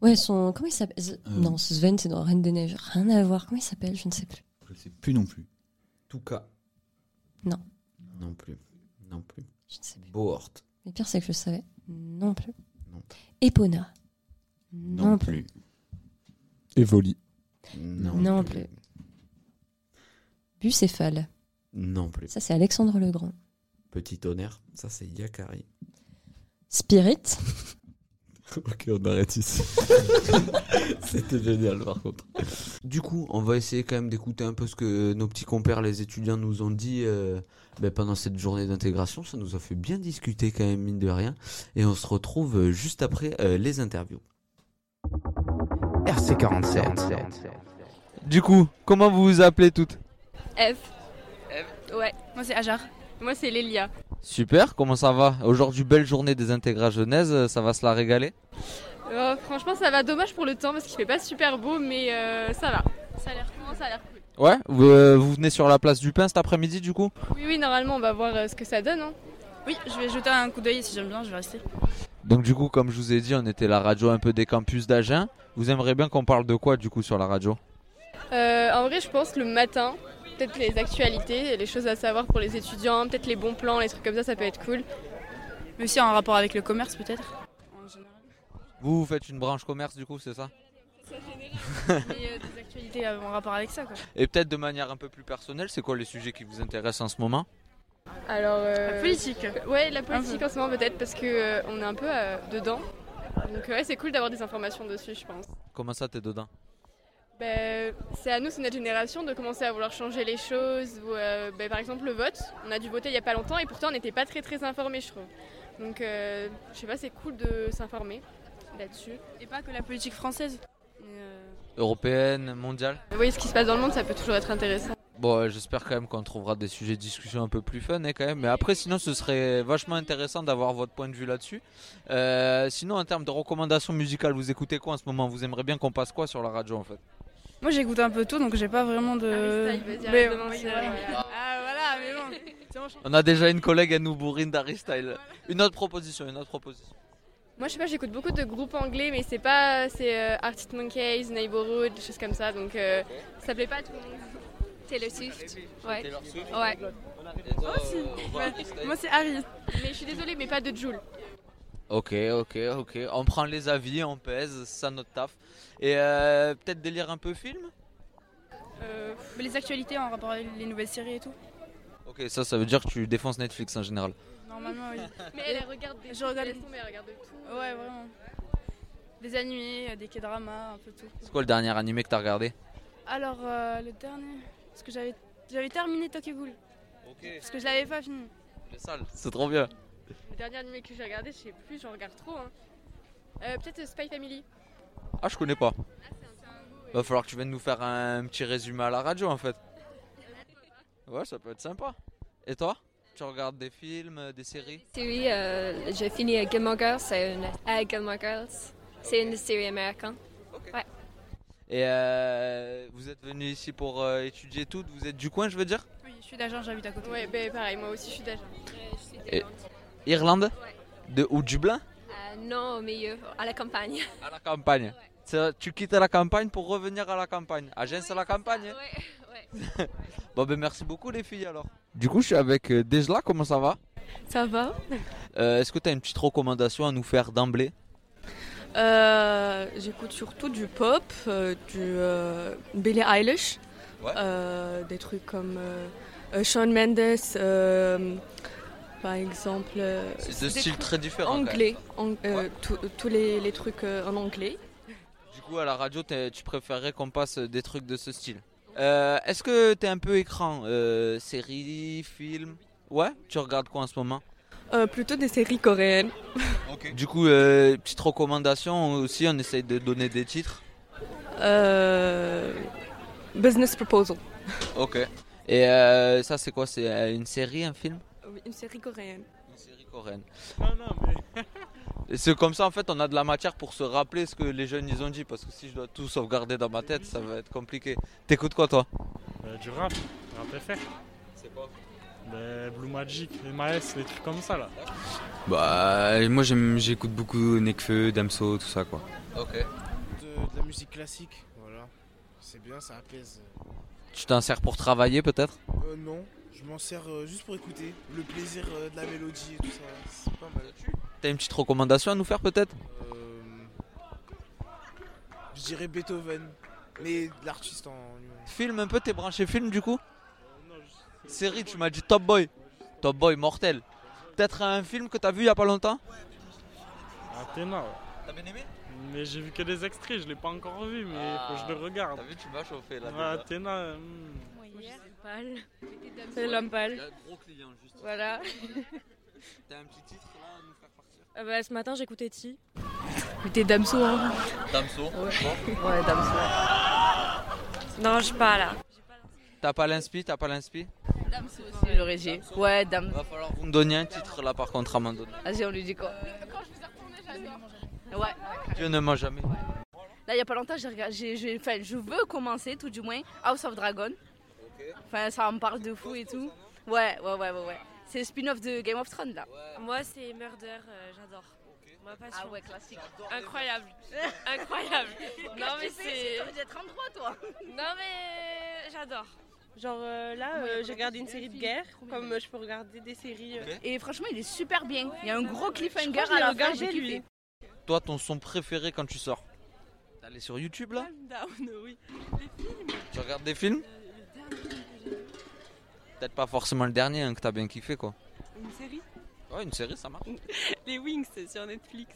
Ouais, son. Comment il s'appelle? Euh. Non, Sven, c'est dans Reine des Neiges. Rien à voir. Comment il s'appelle? Je ne sais plus. Je sais plus non plus. Touka. Non. Non plus. Non plus. Je ne sais plus. Bohort. Le pire, c'est que je le savais. Non plus. Non. Epona. Non, plus. Evoli. Non, Non plus. plus. Bucéphale. Non plus. Ça, c'est Alexandre le Grand. Petit tonnerre, ça c'est Yakari. Spirit. ok, on arrête ici. C'était génial par contre. Du coup, on va essayer quand même d'écouter un peu ce que nos petits compères, les étudiants, nous ont dit euh, ben, pendant cette journée d'intégration. Ça nous a fait bien discuter quand même, mine de rien. Et on se retrouve euh, juste après euh, les interviews. RC47. Du coup, comment vous vous appelez toutes? Eve. Ouais, moi c'est Ajar. Moi c'est Lélia. Super, comment ça va Aujourd'hui, belle journée des intégrats Genèse, euh, ça va se la régaler Euh, franchement, ça va dommage pour le temps parce qu'il fait pas super beau, mais euh, ça va. Ça a l'air ça a l'air cool. Ouais, vous, euh, vous venez sur la place du pain cet après-midi du coup Oui, oui, normalement, on va voir euh, ce que ça donne. hein. Oui, je vais jeter un coup d'œil si j'aime bien, je vais rester. Donc du coup, comme je vous ai dit, on était la radio un peu des campus d'Agen. Vous aimeriez bien qu'on parle de quoi du coup sur la radio? Euh, en vrai, je pense le matin, peut-être les actualités, les choses à savoir pour les étudiants, peut-être les bons plans, les trucs comme ça, ça peut être cool. Mais aussi en rapport avec le commerce, peut-être. Vous, vous faites une branche commerce du coup, c'est ça Mais euh, des actualités en rapport avec ça, quoi. Et peut-être de manière un peu plus personnelle, c'est quoi les sujets qui vous intéressent en ce moment? Alors, euh, la politique. Ouais, la politique en ce moment peut-être parce que euh, on est un peu euh, dedans. Donc ouais, c'est cool d'avoir des informations dessus, je pense. Comment ça, t'es dedans? Ben, c'est à nous, c'est notre génération, de commencer à vouloir changer les choses. Ou, euh, ben, par exemple, le vote. On a dû voter il y a pas longtemps et pourtant on n'était pas très très informés, je trouve. Donc, euh, je sais pas, c'est cool de s'informer là-dessus. Et pas que la politique française. Européenne, mondiale Oui, ce qui se passe dans le monde, ça peut toujours être intéressant. Bon, euh, j'espère quand même qu'on trouvera des sujets de discussion un peu plus fun hein, quand même. Mais après, sinon, ce serait vachement intéressant d'avoir votre point de vue là-dessus. Euh, sinon, en termes de recommandations musicales, vous écoutez quoi en ce moment? Vous aimeriez bien qu'on passe quoi sur la radio en fait? Moi j'écoute un peu tout donc j'ai pas vraiment de. Mais- oui, voilà. Ah voilà, mais bon. On a déjà une collègue à nous bourrine d'Harry Style. Une autre proposition, une autre proposition. Moi je sais pas, j'écoute beaucoup de groupes anglais mais c'est pas. C'est euh, Arctic Monkeys, Neighborhood, des choses comme ça donc euh, ça plaît pas à tout le monde. Taylor Swift. Ouais. Taylor Swift Ouais. Moi aussi. Moi c'est Harry. Mais je suis désolée, mais pas de Jules. Ok, ok, ok. On prend les avis, on pèse, c'est ça notre taf. Et euh, peut-être délire un peu film? Euh, les actualités en rapport avec les nouvelles séries et tout. Ok, ça, ça veut dire que tu défonces Netflix en général. Normalement, oui. Mais elle, elle regarde des je regarde mais elle regarde de tout. Ouais, vraiment. Des animés, euh, des K-dramas, un peu tout. C'est quoi le dernier animé que t'as regardé? Alors, euh, le dernier. Parce que j'avais j'avais terminé Tokyo Ghoul. Parce que je l'avais pas fini. C'est trop bien. Le dernier animé que j'ai regardé, je sais plus, j'en regarde trop. Hein. Euh, Peut-être euh, Spy Family. Ah, je connais pas. Va falloir que tu viennes nous faire un petit résumé à la radio en fait. Ouais, ça peut être sympa. Et toi? Tu regardes des films, euh, des séries? Série, euh, j'ai fini Gilmore Girls, c'est une, à Gilmore Girls. C'est une série américaine. Ouais. Et euh, vous êtes venu ici pour euh, étudier tout Vous êtes du coin, je veux dire? Oui, je suis d'Agen, j'habite à côté. Ouais, ben pareil, moi aussi je suis d'Agen. Et- Irlande? De, Ou Dublin? Euh, non, au milieu, à la campagne. À la campagne. Tu quittes la campagne pour revenir à la campagne. Agen, c'est la campagne hein. Bon, ben merci beaucoup les filles alors. Du coup, je suis avec euh, Dejla, comment ça va? Ça va. Euh, Est-ce que tu as une petite recommandation à nous faire d'emblée? Euh, J'écoute surtout du pop, euh, du euh, Billie Eilish, euh, des trucs comme Shawn Mendes, euh, par exemple. euh, styles trucs très différents, même. Anglais, en- euh, tous- tous les, les trucs euh, en anglais. Du coup, à la radio, tu préférerais qu'on passe des trucs de ce style. Euh, Est-ce que t'es un peu écran euh, Série, film Ouais Tu regardes quoi en ce moment? Euh, plutôt des séries coréennes. Du coup, euh, petite recommandation aussi, on essaye de donner des titres. Euh, business Proposal. Ok. Et euh, ça, c'est quoi? C'est une série, un film? Une série coréenne. Une série coréenne. Et c'est comme ça, en fait, on a de la matière pour se rappeler ce que les jeunes ils ont dit. Parce que si je dois tout sauvegarder dans ma tête, ça va être compliqué. T'écoutes quoi, toi? Euh, du rap, rap FR. C'est quoi? Ben, Blue Magic, les Maes, les trucs comme ça là. Bah, moi j'aime, j'écoute beaucoup Nekfeu, Damso, tout ça quoi. Ok. De, de la musique classique, voilà. C'est bien, ça apaise. Tu t'en sers pour travailler, peut-être? Euh, non, je m'en sers euh, juste pour écouter. Le plaisir euh, de la mélodie et tout ça, c'est pas mal. T'as une petite recommandation à nous faire, peut-être? Euh, je dirais Beethoven, mais l'artiste en lui-même. Film un peu, t'es branché film du coup? Série, tu m'as dit Top Boy. Top Boy, mortel. Peut-être un film que t'as vu il y a pas longtemps? Athéna, ouais. T'as bien aimé? Mais j'ai vu que des extraits, je l'ai pas encore vu, mais faut que je le regarde. T'as vu, tu vas chauffer là. Ah. Athéna, hmm. Pâle. C'est l'homme pâle. Gros client, juste. Voilà. T'as un petit titre là à nous faire partir Euh, bah, ce matin, j'écoutais Ti. J'écoutais Damso. Hein. Damso Ouais. Ouais, Damso. Non, je suis pas là. T'as pas l'inspi T'as pas l'inspi Damso aussi, le régie. Ouais, Damso. Va falloir vous me donner un titre là par contre à m'en donner. Vas-y, on lui dit quoi Ouais. Dieu ne m'a jamais. Là, il y a pas longtemps, j'ai regardé, j'ai- je veux commencer, tout du moins, House of Dragon. Enfin, ça me parle de fou et tout. Ouais, ouais, ouais, ouais. ouais. C'est le spin-off de Game of Thrones, là. Moi, c'est Murder, euh, j'adore. Ma passion. Ah ouais, classique. Incroyable. Incroyable. non, mais c'est. J'ai 33, toi? Non, mais j'adore. Genre euh, là, euh, j'ai regardé une série de guerre, comme euh, je peux regarder des séries. euh, Et franchement, il est super bien. Il y a un gros Je cliffhanger je à la fin, j'ai kiffé. Toi, ton son préféré quand tu sors? Allé sur YouTube là? Down, oui. Tu regardes des films? Peut-être pas forcément le dernier hein, que t'as bien kiffé quoi. Une série? Ouais, une série ça marche. Les Wings, c'est sur Netflix.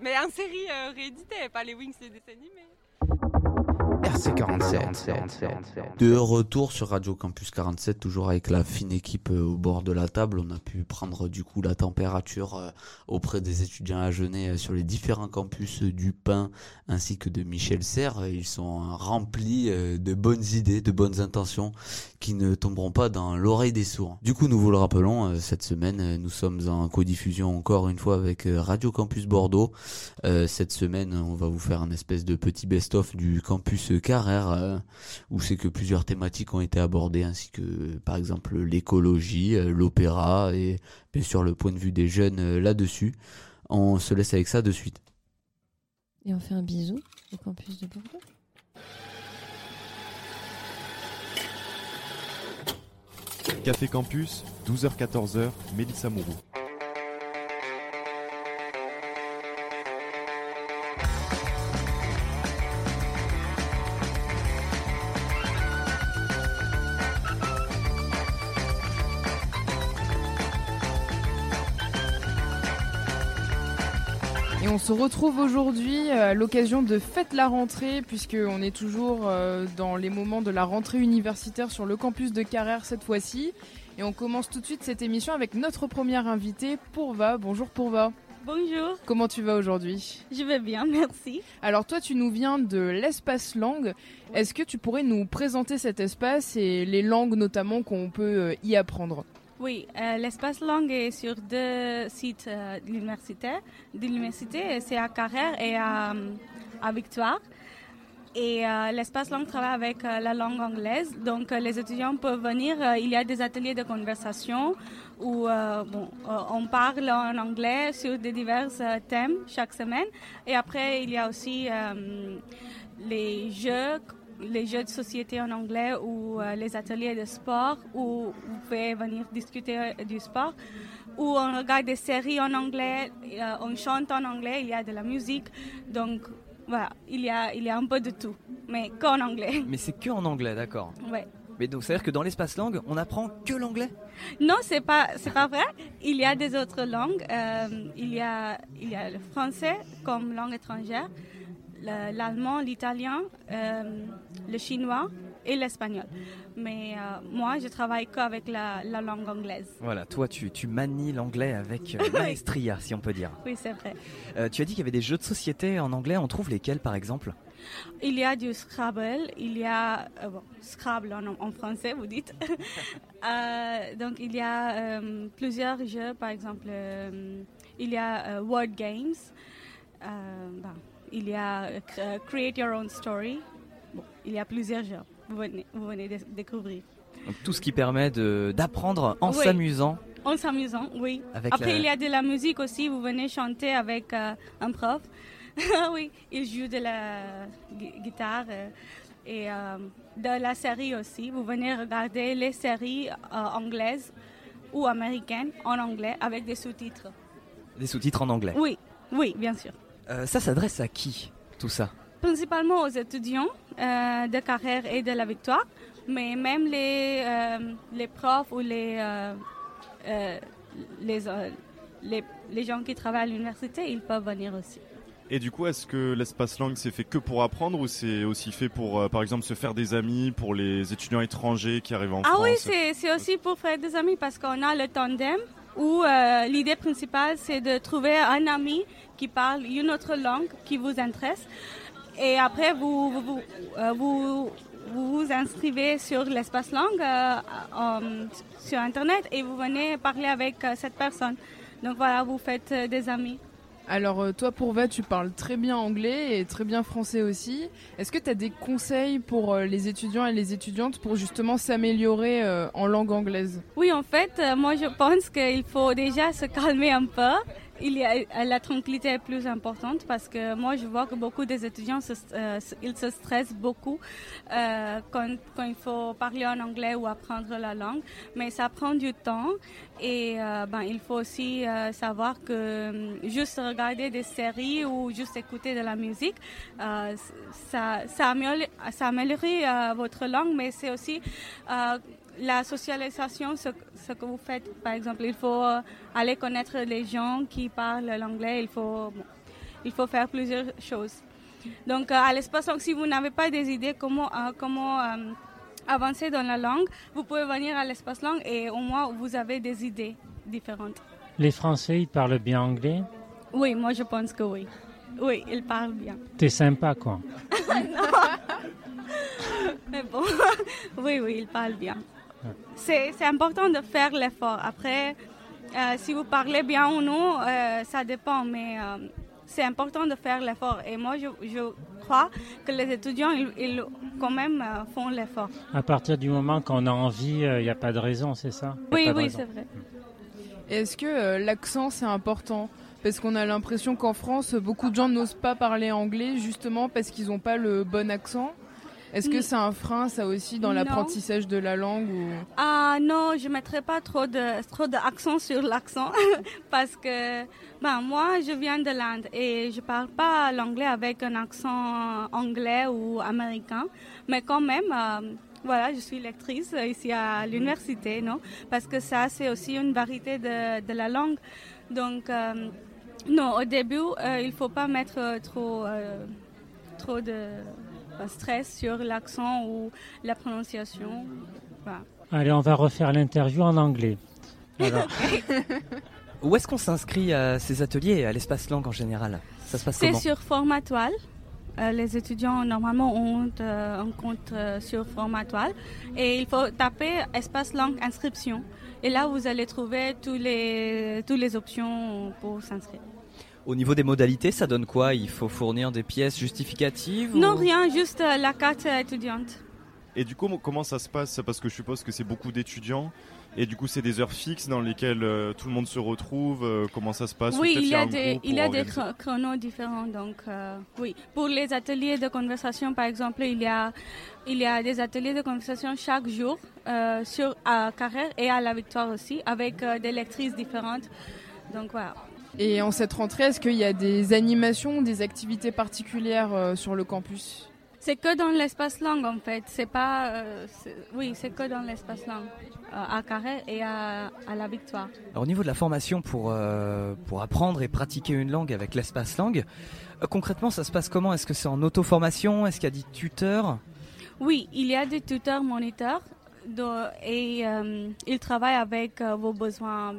Mais en série euh, rééditée, pas les Wings, les dessins animés. RC47. De retour sur Radio Campus 47, toujours avec la fine équipe euh, au bord de la table. On a pu prendre du coup la température euh, auprès des étudiants à Genève euh, sur les différents campus du Pain ainsi que de Michel Serres. Ils sont remplis de bonnes idées, de bonnes intentions qui ne tomberont pas dans l'oreille des sourds. Du coup, nous vous le rappelons, cette semaine, nous sommes en codiffusion encore une fois avec Radio Campus Bordeaux. Cette semaine, on va vous faire un espèce de petit best-of du campus Carrère, euh, où c'est que plusieurs thématiques ont été abordées, ainsi que par exemple l'écologie, euh, l'opéra et bien sûr le point de vue des jeunes euh, là-dessus. On se laisse avec ça de suite. Et on fait un bisou au campus de Bordeaux. Café Campus, 12h-14h, Mélissa Mourou. Se retrouve aujourd'hui euh, à l'occasion de Fête la rentrée, puisqu'on est toujours euh, dans les moments de la rentrée universitaire sur le campus de Carrère cette fois-ci. Et on commence tout de suite cette émission avec notre première invitée, Pourva. Bonjour Pourva. Bonjour. Comment tu vas aujourd'hui? Je vais bien, merci. Alors toi, tu nous viens de l'espace langue. Est-ce que tu pourrais nous présenter cet espace et les langues notamment qu'on peut euh, y apprendre? Oui, euh, l'espace langue est sur deux sites euh, de l'université. De l'université, c'est à Carrère et à, à Victoire. Et euh, l'espace langue travaille avec la langue anglaise. Donc les étudiants peuvent venir. il y a des ateliers de conversation où bon, on parle en anglais sur des divers thèmes chaque semaine. Et après, il y a aussi les jeux les jeux de société en anglais ou euh, les ateliers de sport où vous pouvez venir discuter euh, du sport où on regarde des séries en anglais, euh, on chante en anglais, il y a de la musique. Donc voilà, il y a, il y a un peu de tout, mais qu'en anglais. Mais c'est que en anglais, d'accord. Ouais. Mais donc ça veut dire que dans l'espace langue, on apprend que l'anglais? Non, c'est pas c'est pas vrai. Il y a des autres langues. Euh, il y a il y a le français comme langue étrangère, le- l'allemand, l'italien, euh, le chinois et l'espagnol. Mais euh, moi, je travaille qu'avec la, la langue anglaise. Voilà, toi tu, tu manies l'anglais avec euh, maestria, si on peut dire. Oui, c'est vrai. Euh, tu as dit qu'il y avait des jeux de société en anglais, on trouve lesquels par exemple? Il y a du Scrabble, il y a bon, Scrabble en, en français, vous dites. Donc il y a plusieurs jeux, par exemple, il y a Word Games, bon, il y a cr- Create Your Own Story. Bon, il y a plusieurs jeux. Vous venez, vous venez de découvrir. Donc, Tout ce qui permet d'apprendre en Oui. s'amusant. En s'amusant, oui. Avec Après, la- il y a de la musique aussi. Vous venez chanter avec euh, un prof. oui, il joue de la gui- guitare. euh, et euh, de la série aussi. Vous venez regarder les séries anglaises ou américaines en anglais avec des sous-titres. Des sous-titres en anglais. Oui, oui, bien sûr. Ça s'adresse à qui tout ça? Principalement aux étudiants de carrière et de la victoire, mais même les, euh, les profs ou les, euh, euh, les, euh, les, les gens qui travaillent à l'université, ils peuvent venir aussi. Et du coup, est-ce que l'espace langue c'est fait que pour apprendre ou c'est aussi fait pour, euh, par exemple, se faire des amis pour les étudiants étrangers qui arrivent en Ah France oui, c'est c'est aussi pour faire des amis parce qu'on a le tandem où euh, l'idée principale c'est de trouver un ami qui parle une autre langue qui vous intéresse et après vous vous, vous, euh, vous, vous vous inscrivez sur l'espace langue euh, sur internet et vous venez parler avec euh, cette personne. Donc voilà, vous faites euh, des amis. Alors toi Pourva, tu parles très bien anglais et très bien français aussi. Est-ce que tu as des conseils pour les étudiants et les étudiantes pour justement s'améliorer en langue anglaise? Oui, en fait, moi je pense qu'il faut déjà se calmer un peu. Il y a, euh, la tranquillité est plus importante parce que moi je vois que beaucoup des étudiants se, euh, se- ils se stressent beaucoup euh, quand, quand il faut parler en anglais ou apprendre la langue, mais ça prend du temps et euh, ben, il faut aussi savoir que juste regarder des séries ou juste écouter de la musique, ça, ça améliore, ça améliore votre langue, mais c'est aussi la socialisation, ce, ce que vous faites, par exemple, il faut euh, aller connaître les gens qui parlent l'anglais, il faut, bon, il faut faire plusieurs choses. Donc, euh, à l'espace, donc, si vous n'avez pas des idées comment, euh, comment euh, avancer dans la langue, vous pouvez venir à l'espace langue et au moins vous avez des idées différentes. Les Français, ils parlent bien anglais? Oui, moi je pense que oui. Oui, ils parlent bien. T'es sympa, quoi. Mais bon, oui, oui, ils parlent bien. C'est c'est important de faire l'effort. Après, euh, si vous parlez bien ou non, euh, ça dépend, mais euh, c'est important de faire l'effort. Et moi, je, je crois que les étudiants, ils, ils quand même euh, font l'effort. À partir du moment qu'on a envie, il n'y a pas de raison, c'est ça? Oui, oui, c'est vrai. Est-ce que euh, l'accent c'est important? Parce qu'on a l'impression qu'en France, beaucoup de gens n'osent pas parler anglais justement parce qu'ils n'ont pas le bon accent. Est-ce que c'est un frein ça aussi dans l'apprentissage de la langue ou... Ah non, je ne mettrai pas trop de trop d'accent sur l'accent parce que ben moi je viens de l'Inde et je parle pas l'anglais avec un accent anglais ou américain, mais quand même euh, voilà, je suis lectrice ici à l'université, non? Parce que ça c'est aussi une variété de, de la langue. Donc euh, non, au début, euh, il faut pas mettre trop trop de stress sur l'accent ou la prononciation. Voilà. Allez, on va refaire l'interview en anglais. Alors, Où est-ce qu'on s'inscrit à ces ateliers et à l'espace langue en général? Ça se passe C'est sur Formatoile. Euh, les étudiants normalement ont euh, un compte euh, sur Formatoile et il faut taper espace langue inscription. Et là, vous allez trouver tous les, toutes les options pour s'inscrire. Au niveau des modalités, ça donne quoi? Il faut fournir des pièces justificatives Non, ou- rien, juste euh, la carte étudiante. Et du coup, comment ça se passe? Parce que je suppose que c'est beaucoup d'étudiants. Et du coup, c'est des heures fixes dans lesquelles euh, tout le monde se retrouve. euh, comment ça se passe? Ou Oui, il y a des, il y a organiser chronos différents. Donc, euh, oui. Pour les ateliers de conversation, par exemple, il y a, il y a des ateliers de conversation chaque jour euh, sur à Carrère et à La Victoire aussi, avec euh, des lectrices différentes. Donc, voilà. Et en cette rentrée, est-ce qu'il y a des animations, des activités particulières euh, sur le campus? C'est que dans l'espace langue, en fait. C'est pas. euh, oui, c'est que dans l'espace langue. euh, à Carrère et à, à La Victoire. Alors, au niveau de la formation pour, euh, pour apprendre et pratiquer une langue avec l'espace langue, concrètement, ça se passe comment? Est-ce que c'est en auto-formation? Est-ce qu'il y a des tuteurs? Oui, il y a des tuteurs moniteurs de- et euh, ils travaillent avec euh, vos besoins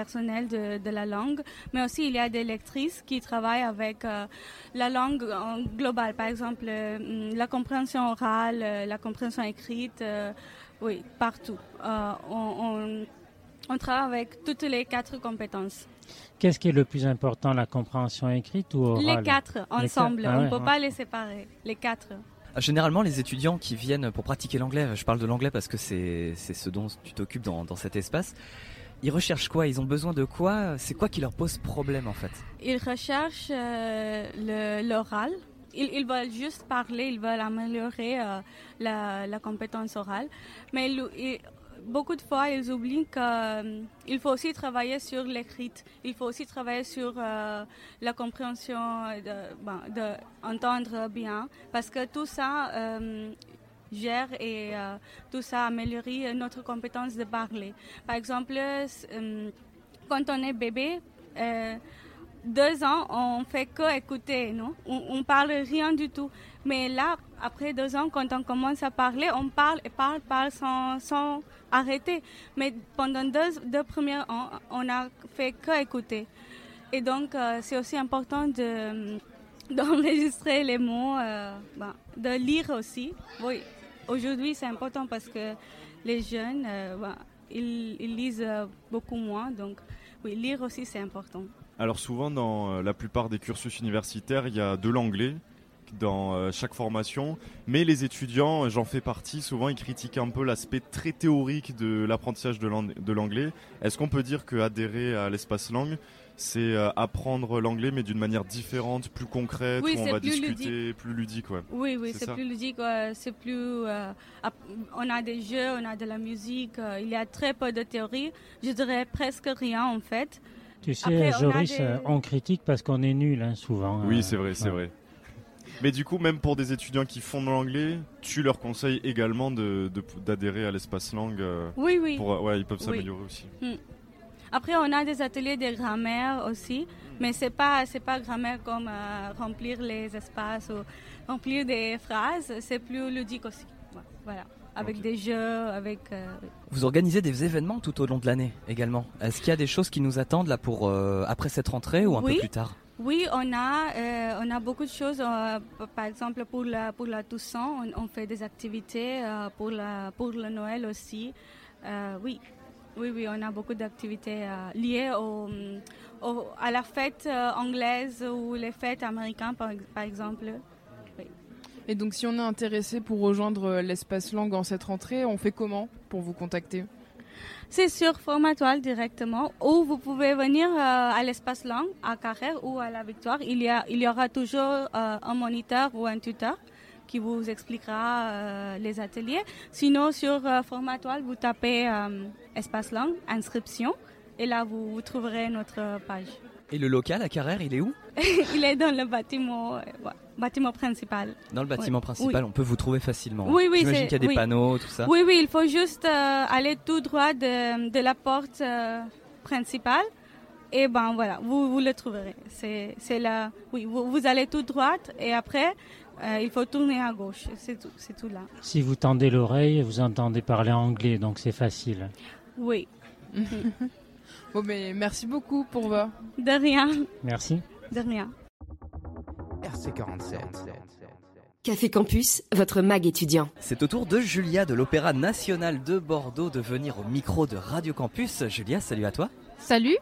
personnels de, de la langue, mais aussi il y a des lectrices qui travaillent avec euh, la langue globale, par exemple euh, la compréhension orale, euh, la compréhension écrite, euh, oui, partout. Euh, on, on- on travaille avec toutes les quatre compétences. qu'est-ce qui est le plus important, la compréhension écrite ou orale? Les quatre Les ensemble, quatre, ah on ne ouais, peut ouais. pas les séparer. Les quatre. Généralement, les étudiants qui viennent pour pratiquer l'anglais, je parle de l'anglais parce que c'est c'est ce dont tu t'occupes dans, dans cet espace, ils recherchent quoi? Ils ont besoin de quoi? C'est quoi qui leur pose problème en fait? Ils recherchent euh, l'oral. Ils, veulent juste parler, ils veulent améliorer euh, la, compétence orale. Mais beaucoup de fois, ils oublient qu'il faut aussi travailler sur l'écrit. Il faut aussi travailler sur euh, la compréhension, de, bon, de entendre bien. Parce que tout ça euh, et euh, tout ça améliore notre compétence de parler. Par exemple, euh, quand on est bébé, euh, deux ans, on fait que écouter, non? On, on parle rien du tout. Mais là, après deux ans, quand on commence à parler, on parle et parle, parle sans, sans arrêter. Mais pendant deux, deux premiers ans, on a fait que écouter. Et donc, c'est aussi important de d'enregistrer les mots, ben, de lire aussi. Oui, aujourd'hui c'est important parce que les jeunes, euh, lisent euh, beaucoup moins. Donc, oui, lire aussi c'est important. Alors souvent dans euh, la plupart des cursus universitaires, il y a de l'anglais dans chaque formation, mais les étudiants, j'en fais partie, souvent ils critiquent un peu l'aspect très théorique de l'apprentissage de l'an- de l'anglais. Est-ce qu'on peut dire que adhérer à l'espace langue, c'est euh, apprendre l'anglais mais d'une manière différente, plus concrète, Oui, où on va plus discuter, plus ludique, ouais. Oui, oui, C'est plus ludique, euh, c'est plus. euh, on a des jeux, on a de la musique, euh, il y a très peu de théorie. Je dirais presque rien en fait. Tu sais, Après, on Joris, des- euh, on critique parce qu'on est nul hein, souvent. Oui, euh, c'est vrai, c'est ouais. vrai. Mais du coup, même pour des étudiants qui font de l'anglais, tu leur conseilles également de- de- d'adhérer à l'espace langue. euh, Oui, oui. Pour, ouais, ils peuvent Oui. s'améliorer aussi. Hmm. Après, on a des ateliers de grammaire aussi, mais c'est pas c'est pas grammaire comme euh, remplir les espaces ou remplir des phrases. C'est plus ludique aussi. Voilà, avec des jeux, avec. euh, Vous organisez des événements tout au long de l'année également. Est-ce qu'il y a des choses qui nous attendent là pour euh, après cette rentrée ou un Oui. peu plus tard? Oui, on a, euh, on a beaucoup de choses. euh, par exemple, pour la, pour la Toussaint, on, on fait des activités. euh, pour, la, pour le Noël aussi. Oui. Oui, oui, on a beaucoup d'activités euh, liées au, au- à la fête euh, anglaise ou les fêtes américaines, par, ex- par exemple. Oui. Et donc, si on est intéressé pour rejoindre euh, l'espace langue en cette rentrée, on fait comment pour vous contacter? C'est sur Formatoile directement, ou vous pouvez venir euh, à l'espace langue, à Carrère ou à la Victoire. Il y, a, il y aura toujours euh, un moniteur ou un tuteur qui vous expliquera euh, les ateliers. Sinon, sur euh, Formatoile, vous tapez euh, espace langue, inscription, et là, vous, vous trouverez notre page. Et le local à Carrère, il est où? Il est dans le bâtiment, euh, ouais, bâtiment principal. Dans le bâtiment principal, Oui. on peut vous trouver facilement. Oui, oui, J'imagine qu'il y a des oui. panneaux, tout ça. Oui, oui, il faut juste aller tout droit de, de la porte principale. Et ben voilà, vous, vous le trouverez. C'est, c'est là, oui, vous, vous allez tout droit et après, euh, il faut tourner à gauche. C'est tout, c'est tout là. Si vous tendez l'oreille, vous entendez parler anglais, donc c'est facile. Oui. Bon, mais merci beaucoup pour va. De rien. Merci. De rien. RC47. Café Campus, votre mag étudiant. C'est au tour de Julia de l'Opéra National de Bordeaux de venir au micro de Radio Campus. Julia, salut à toi. Salut.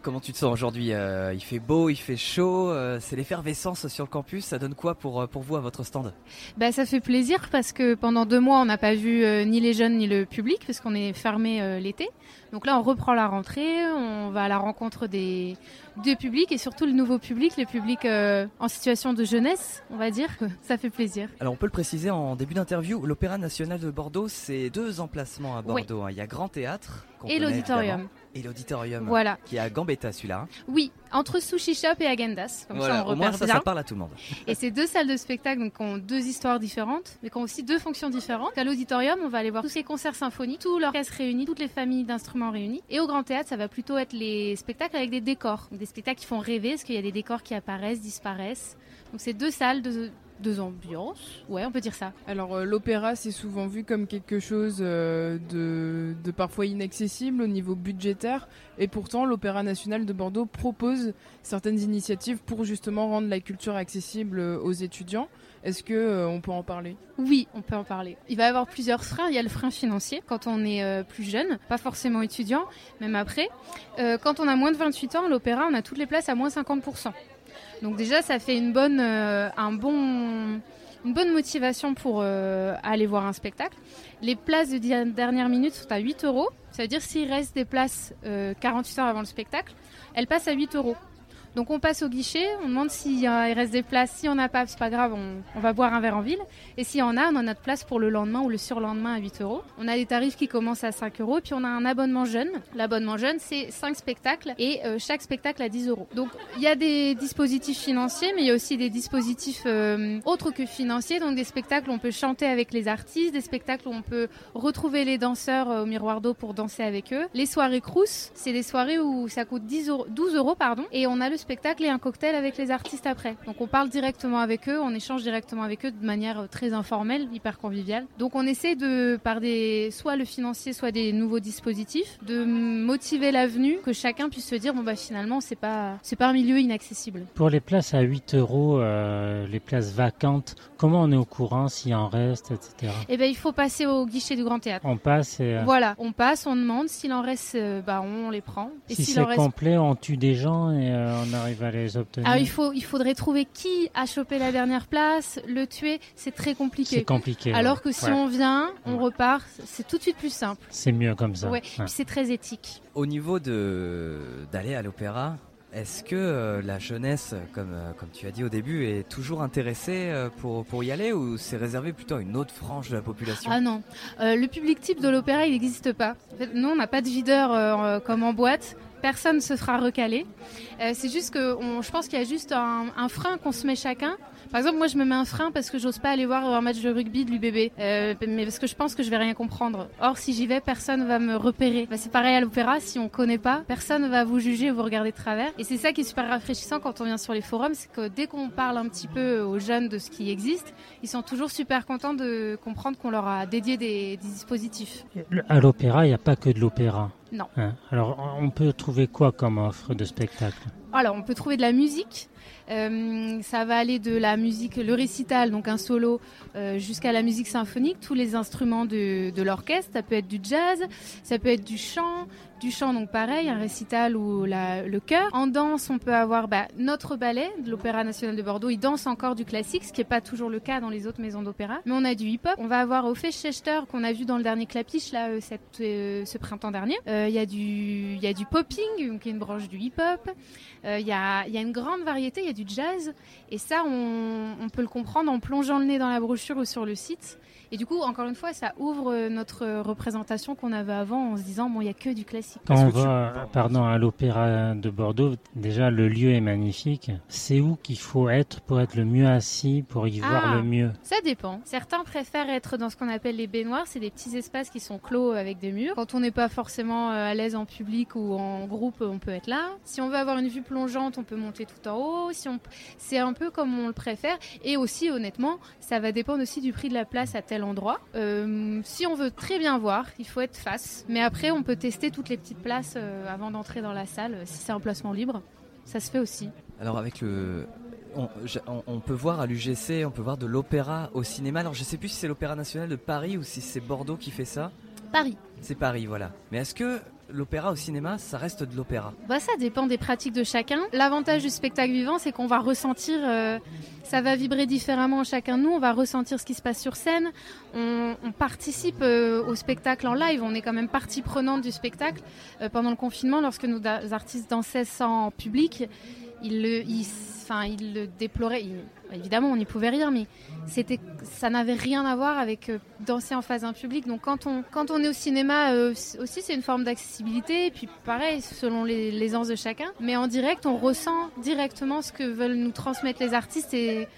Comment tu te sens aujourd'hui Euh, Il fait beau, il fait chaud, euh, c'est l'effervescence sur le campus. Ça donne quoi pour, euh, pour vous à votre stand? Bah, ça fait plaisir parce que pendant deux mois, on n'a pas vu euh, ni les jeunes ni le public parce qu'on est fermé l'été. Donc là, on reprend la rentrée, on va à la rencontre des deux publics et surtout le nouveau public, le public en situation de jeunesse, on va dire. Ça fait plaisir. Alors on peut le préciser en début d'interview, l'Opéra National de Bordeaux, c'est deux emplacements à Oui. Bordeaux. hein. Il y a Grand Théâtre Et l'auditorium. Et l'auditorium. Voilà. Qui est à Gambetta celui-là. Oui, entre Sushi Shop et Agendas. Comme Voilà, ça, on au moins ça, bien. ça parle à tout le monde. Et ces deux salles de spectacle donc, qui ont deux histoires différentes, mais qui ont aussi deux fonctions différentes. À l'auditorium, on va aller voir tous ces concerts symphoniques, tout l'orchestre réuni, toutes les familles d'instruments réunis. Et au Grand Théâtre, ça va plutôt être les spectacles avec des décors. Des spectacles qui font rêver, parce qu'il y a des décors qui apparaissent, disparaissent. Donc c'est deux salles, deux ambiances. Ouais, on peut dire ça. Alors euh, l'opéra c'est souvent vu comme quelque chose euh, de, de parfois inaccessible au niveau budgétaire et pourtant l'Opéra national de Bordeaux propose certaines initiatives pour justement rendre la culture accessible euh, aux étudiants. Est-ce que euh, on peut en parler? Oui, on peut en parler. Il va y avoir plusieurs freins. Il y a le frein financier quand on est plus jeune, pas forcément étudiant, même après. Quand on a moins de 28 ans, l'opéra, on a toutes les places à moins 50%. Donc déjà, ça fait une bonne, euh, motivation pour euh, aller voir un spectacle. Les places de dernière minute sont à 8 euros. Ça veut dire s'il reste des places euh, 48 heures avant le spectacle, elles passent à 8 euros. Donc on passe au guichet, on demande s'il reste des places. Si on n'a pas, c'est pas grave, on, on va boire un verre en ville. Et s'il y en a, on a notre place pour le lendemain ou le surlendemain à 8 euros. On a des tarifs qui commencent à 5 euros. Puis on a un abonnement jeune. L'abonnement jeune, c'est 5 spectacles et euh, chaque spectacle à 10 euros. Donc il y a des dispositifs financiers, mais il y a aussi des dispositifs euh, autres que financiers. Donc des spectacles où on peut chanter avec les artistes, des spectacles où on peut retrouver les danseurs euh, au miroir d'eau pour danser avec eux. Les soirées Crous, c'est des soirées où ça coûte 10 euros, 12 euros pardon, et on a le spectacle et un cocktail avec les artistes après. Donc on parle directement avec eux, on échange directement avec eux de manière euh, très informelle, hyper conviviale. Donc on essaie de, par des, soit le financier, soit des nouveaux dispositifs, de motiver la venue, que chacun puisse se dire bon bah finalement c'est pas, c'est pas un milieu inaccessible. Pour les places à 8 euros, euh, les places vacantes, comment on est au courant s'il en reste, etc. Eh ben il faut passer au guichet du Grand Théâtre. On passe et. euh, Voilà, on passe, on demande, s'il en reste, bah on les prend. Et si c'est reste complet, on tue des gens et euh, on arrive à les obtenir. Alors il faut, il faudrait trouver qui a chopé la dernière place, le tuer, c'est très compliqué. C'est compliqué, Alors ouais. que si Ouais. on vient, on repart, c'est tout de suite plus simple. C'est mieux comme ça. Ouais. Puis c'est très éthique. Au niveau de d'aller à l'opéra, est-ce que euh, la jeunesse, comme, euh, comme tu as dit au début, est toujours intéressée euh, pour, pour y aller ou c'est réservé plutôt à une autre frange de la population? Ah non, Euh, le public type de l'opéra, il n'existe pas. En fait, nous, on n'a pas de videur comme en boîte. Personne ne se fera recaler. Euh, c'est juste que je pense qu'il y a juste un, frein qu'on se met chacun. Par exemple, moi, je me mets un frein parce que j'ose pas aller voir un match de rugby de l'UBB, euh, mais parce que je pense que je vais rien comprendre. Or, si j'y vais, personne va me repérer. Bah, c'est pareil à l'opéra, si on connaît pas, personne va vous juger ou vous regarder de travers. Et c'est ça qui est super rafraîchissant quand on vient sur les forums, c'est que dès qu'on parle un petit peu aux jeunes de ce qui existe, ils sont toujours super contents de comprendre qu'on leur a dédié des, des dispositifs. À l'opéra, il n'y a pas que de l'opéra. Non. Hein. Alors, on peut trouver quoi comme offre de spectacle? Alors, on peut trouver de la musique. Euh, ça va aller de la musique, le récital, donc un solo, euh, jusqu'à la musique symphonique, tous les instruments de, de l'orchestre. Ça peut être du jazz, ça peut être du chant, du chant, donc pareil, un récital ou la- le chœur. En danse, on peut avoir bah, notre ballet de l'Opéra national de Bordeaux. Il danse encore du classique, ce qui n'est pas toujours le cas dans les autres maisons d'opéra. Mais on a du hip-hop. On va avoir au Festschester qu'on a vu dans le dernier Clapiche là, euh, cette, euh, ce printemps dernier. Euh, Il y a du, y du popping, qui est une branche du hip-hop. Euh, Il y, a, une grande variété, il y a du jazz. Et ça, on peut le comprendre en plongeant le nez dans la brochure ou sur le site. Et du coup, encore une fois, ça ouvre euh, notre euh, représentation qu'on avait avant en se disant, bon, il n'y a que du classique. Quand on va pardon, à l'opéra de Bordeaux, déjà le lieu est magnifique. C'est où qu'il faut être pour être le mieux assis, pour y voir Ah, le mieux? Ça dépend. Certains préfèrent être dans ce qu'on appelle les baignoires. C'est des petits espaces qui sont clos avec des murs. Quand on n'est pas forcément euh, à l'aise en public ou en groupe, on peut être là. Si on veut avoir une vue plongeante, on peut monter tout en haut. Si on... C'est un peu comme on le préfère. Et aussi, honnêtement, ça va dépendre aussi du prix de la place à tel endroit. Euh, si on veut très bien voir, il faut être face. Mais après, on peut tester toutes les petites places euh, avant d'entrer dans la salle, euh, si c'est un placement libre. Ça se fait aussi. Alors avec le... On, je- on- on peut voir à l'UGC, on peut voir de l'opéra au cinéma. Alors je sais plus si c'est l'Opéra National de Paris ou si c'est Bordeaux qui fait ça. Paris. C'est Paris, voilà. Mais est-ce que l'opéra au cinéma, ça reste de l'opéra Bah ça dépend des pratiques de chacun. L'avantage du spectacle vivant, c'est qu'on va ressentir, euh, ça va vibrer différemment en chacun de nous, on va ressentir ce qui se passe sur scène, on, participe euh, au spectacle en live, on est quand même partie prenante du spectacle. Euh, pendant le confinement, lorsque nos artistes dansaient sans public, ils le, ils, ils le déploraient. Évidemment, on n'y pouvait rien, mais ça n'avait rien à voir avec euh, danser en face d'un public. Donc quand on, est au cinéma, euh, aussi c'est une forme d'accessibilité. Et puis pareil, selon les l'aisance de chacun. Mais en direct, on ressent directement ce que veulent nous transmettre les artistes et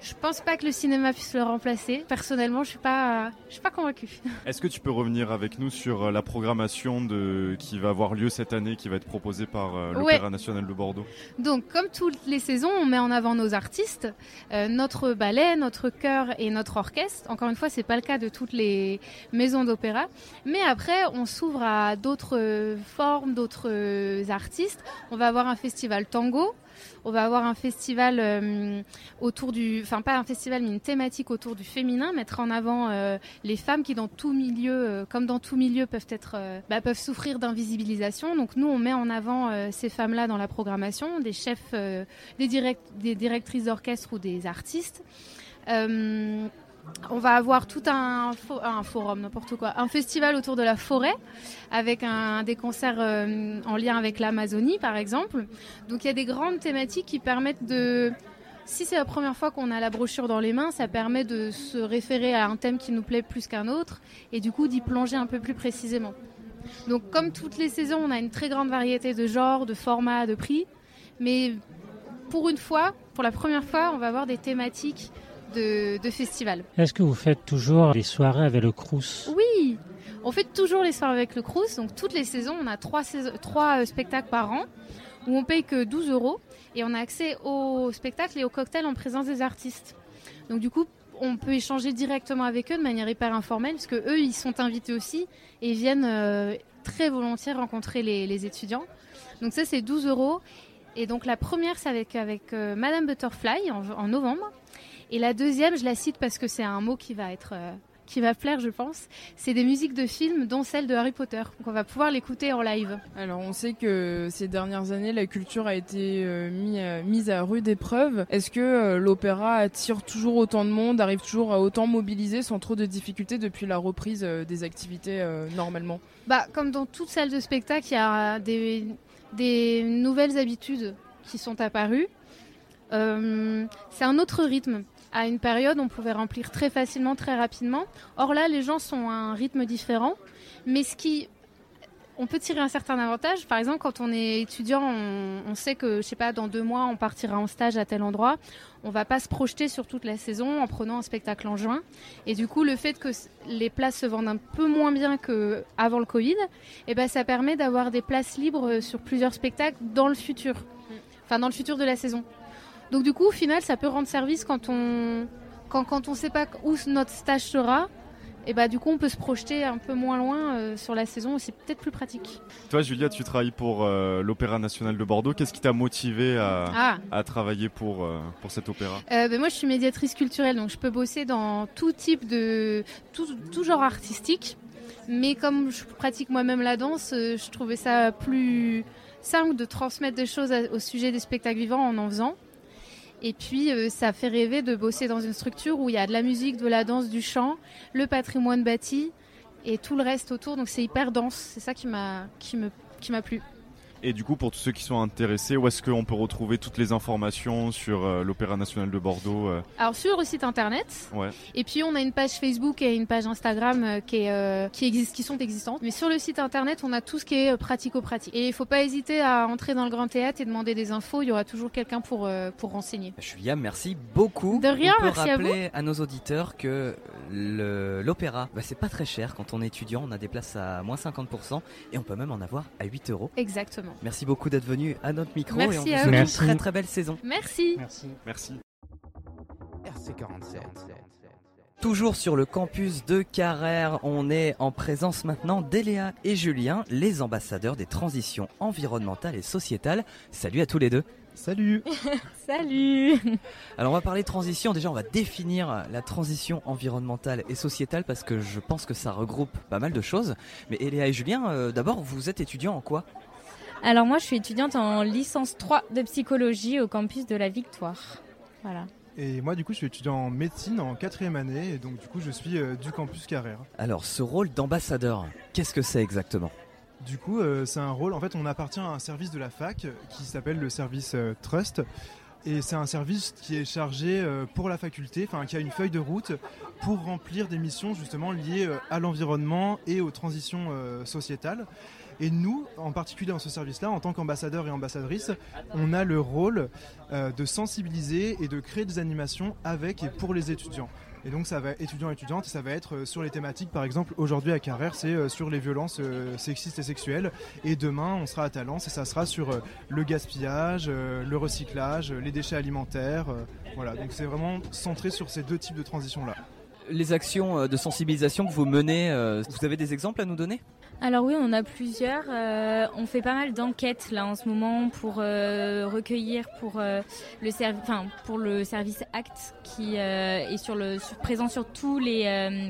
je pense pas que le cinéma puisse le remplacer. Personnellement, je suis pas, je suis pas convaincue. Est-ce que tu peux revenir avec nous sur euh, la programmation de... qui va avoir lieu cette année, qui va être proposée par euh, Ouais. l'Opéra national de Bordeaux? Donc, comme toutes les saisons, on met en avant nos artistes, euh, notre ballet, notre chœur et notre orchestre. Encore une fois, c'est pas le cas de toutes les maisons d'opéra, mais après, on s'ouvre à d'autres formes, d'autres artistes. On va avoir un festival tango. On va avoir un festival euh, autour du, enfin pas un festival, mais une thématique autour du féminin, mettre en avant euh, les femmes qui dans tout milieu, euh, comme dans tout milieu, peuvent être, bah, peuvent souffrir d'invisibilisation. Donc nous, on met en avant ces femmes-là dans la programmation, des chefs, des directrices d'orchestre ou des artistes. On va avoir tout un forum, n'importe quoi, un festival autour de la forêt, avec un, des concerts euh, en lien avec l'Amazonie, par exemple. Donc il y a des grandes thématiques qui permettent de... Si c'est la première fois qu'on a la brochure dans les mains, ça permet de se référer à un thème qui nous plaît plus qu'un autre, et du coup d'y plonger un peu plus précisément. Donc comme toutes les saisons, on a une très grande variété de genres, de formats, de prix, mais pour une fois, pour la première fois, on va avoir des thématiques de, de festivals. Est-ce que vous faites toujours des soirées avec le Crous Oui, on fait toujours les soirées avec le Crous. Donc toutes les saisons, on a trois, saisons- trois euh, spectacles par an où on paye que 12 euros et on a accès au spectacle et au cocktail en présence des artistes. Donc du coup, on peut échanger directement avec eux de manière hyper informelle, parce que eux, ils sont invités aussi et viennent euh, très volontiers rencontrer les, les étudiants. Donc ça, c'est 12 euros. Et donc la première, c'est avec, avec euh, Madame Butterfly en, en novembre. Et la deuxième, je la cite parce que c'est un mot qui va être euh, qui va plaire, je pense. C'est des musiques de films, dont celle de Harry Potter. Donc on va pouvoir l'écouter en live. Alors on sait que ces dernières années, la culture a été euh, mis, euh, mise à rude épreuve. Est-ce que euh, l'opéra attire toujours autant de monde, arrive toujours à autant mobiliser sans trop de difficultés depuis la reprise des activités normalement? Bah, comme dans toute salle de spectacle, il y a des, des nouvelles habitudes qui sont apparues. C'est un autre rythme. À une période, on pouvait remplir très facilement, très rapidement. Or là, les gens sont à un rythme différent. Mais ce qui, on peut tirer un certain avantage. Par exemple, quand on est étudiant, on, sait que, je sais pas, dans deux mois, on partira en stage à tel endroit. On va pas se projeter sur toute la saison en prenant un spectacle en juin. Et du coup, le fait que les places se vendent un peu moins bien qu'avant le Covid, eh ben, ça permet d'avoir des places libres sur plusieurs spectacles dans le futur. Enfin, dans le futur de la saison. Donc du coup, au final, ça peut rendre service quand on quand, quand on sait pas où notre stage sera. Et bah du coup, on peut se projeter un peu moins loin euh, sur la saison, c'est peut-être plus pratique. Toi, Julia, tu travailles pour euh, l'Opéra National de Bordeaux. Qu'est-ce qui t'a motivé à, Ah. à travailler pour, euh, pour cet opéra? Ben moi, je suis médiatrice culturelle, donc je peux bosser dans tout type de tout, tout genre artistique. Mais comme je pratique moi-même la danse, je trouvais ça plus simple de transmettre des choses au sujet des spectacles vivants en en faisant. Et puis, euh, ça fait rêver de bosser dans une structure où il y a de la musique, de la danse, du chant, le patrimoine bâti et tout le reste autour. Donc, c'est hyper dense. C'est ça qui m'a qui me qui m'a plu. Et du coup, pour tous ceux qui sont intéressés, où est-ce qu'on peut retrouver toutes les informations sur euh, l'Opéra National de Bordeaux euh Alors, sur le site internet, Ouais. Et puis on a une page Facebook et une page Instagram euh, qui, est, euh, qui, existe, qui sont existantes. Mais sur le site internet, on a tout ce qui est pratico-pratique. Et il faut pas hésiter à entrer dans le grand théâtre et demander des infos. Il y aura toujours quelqu'un pour, euh, pour renseigner. Julia, merci beaucoup. De rien, on peut merci à rappeler à, nos auditeurs que le- l'opéra, bah, c'est pas très cher. Quand on est étudiant, on a des places à moins 50% et on peut même en avoir à 8 euros. Exactement. Merci beaucoup d'être venu à notre micro Merci et on vous souhaite une Merci. très très belle saison. Merci. Merci. RC47. Toujours sur le campus de Carrère, on est en présence maintenant d'Eléa et Julien, les ambassadeurs des transitions environnementales et sociétales. Salut à tous les deux. Salut Salut Alors on va parler transition, déjà on va définir la transition environnementale et sociétale parce que je pense que ça regroupe pas mal de choses. Mais Eléa et Julien, euh, d'abord vous êtes étudiants en quoi? Alors moi je suis étudiante en licence 3 de psychologie au campus de la Victoire. Voilà. Et moi, du coup, je suis étudiant en médecine en quatrième année, et donc du coup, je suis euh, du campus Carrère. Alors ce rôle d'ambassadeur, qu'est-ce que c'est exactement? Du coup, euh, c'est un rôle. En fait, on appartient à un service de la fac qui s'appelle le service euh, Trust. Et c'est un service qui est chargé pour la faculté, enfin qui a une feuille de route pour remplir des missions justement liées à l'environnement et aux transitions sociétales. Et nous, en particulier dans ce service-là, en tant qu'ambassadeurs et ambassadrices, on a le rôle euh, de sensibiliser et de créer des animations avec et pour les étudiants. Et donc ça va étudiantes et ça va être euh, sur les thématiques par exemple aujourd'hui à Carrère c'est euh, sur les violences sexistes et sexuelles et demain on sera à Talence et ça sera sur le gaspillage, le recyclage, les déchets alimentaires. voilà donc c'est vraiment centré sur ces deux types de transitions là. Les actions de sensibilisation que vous menez, vous avez des exemples à nous donner? Alors oui, on a plusieurs. Euh, on fait pas mal d'enquêtes là en ce moment pour euh, recueillir pour euh, le enfin pour le service Act qui euh, est sur le présent sur tous les euh,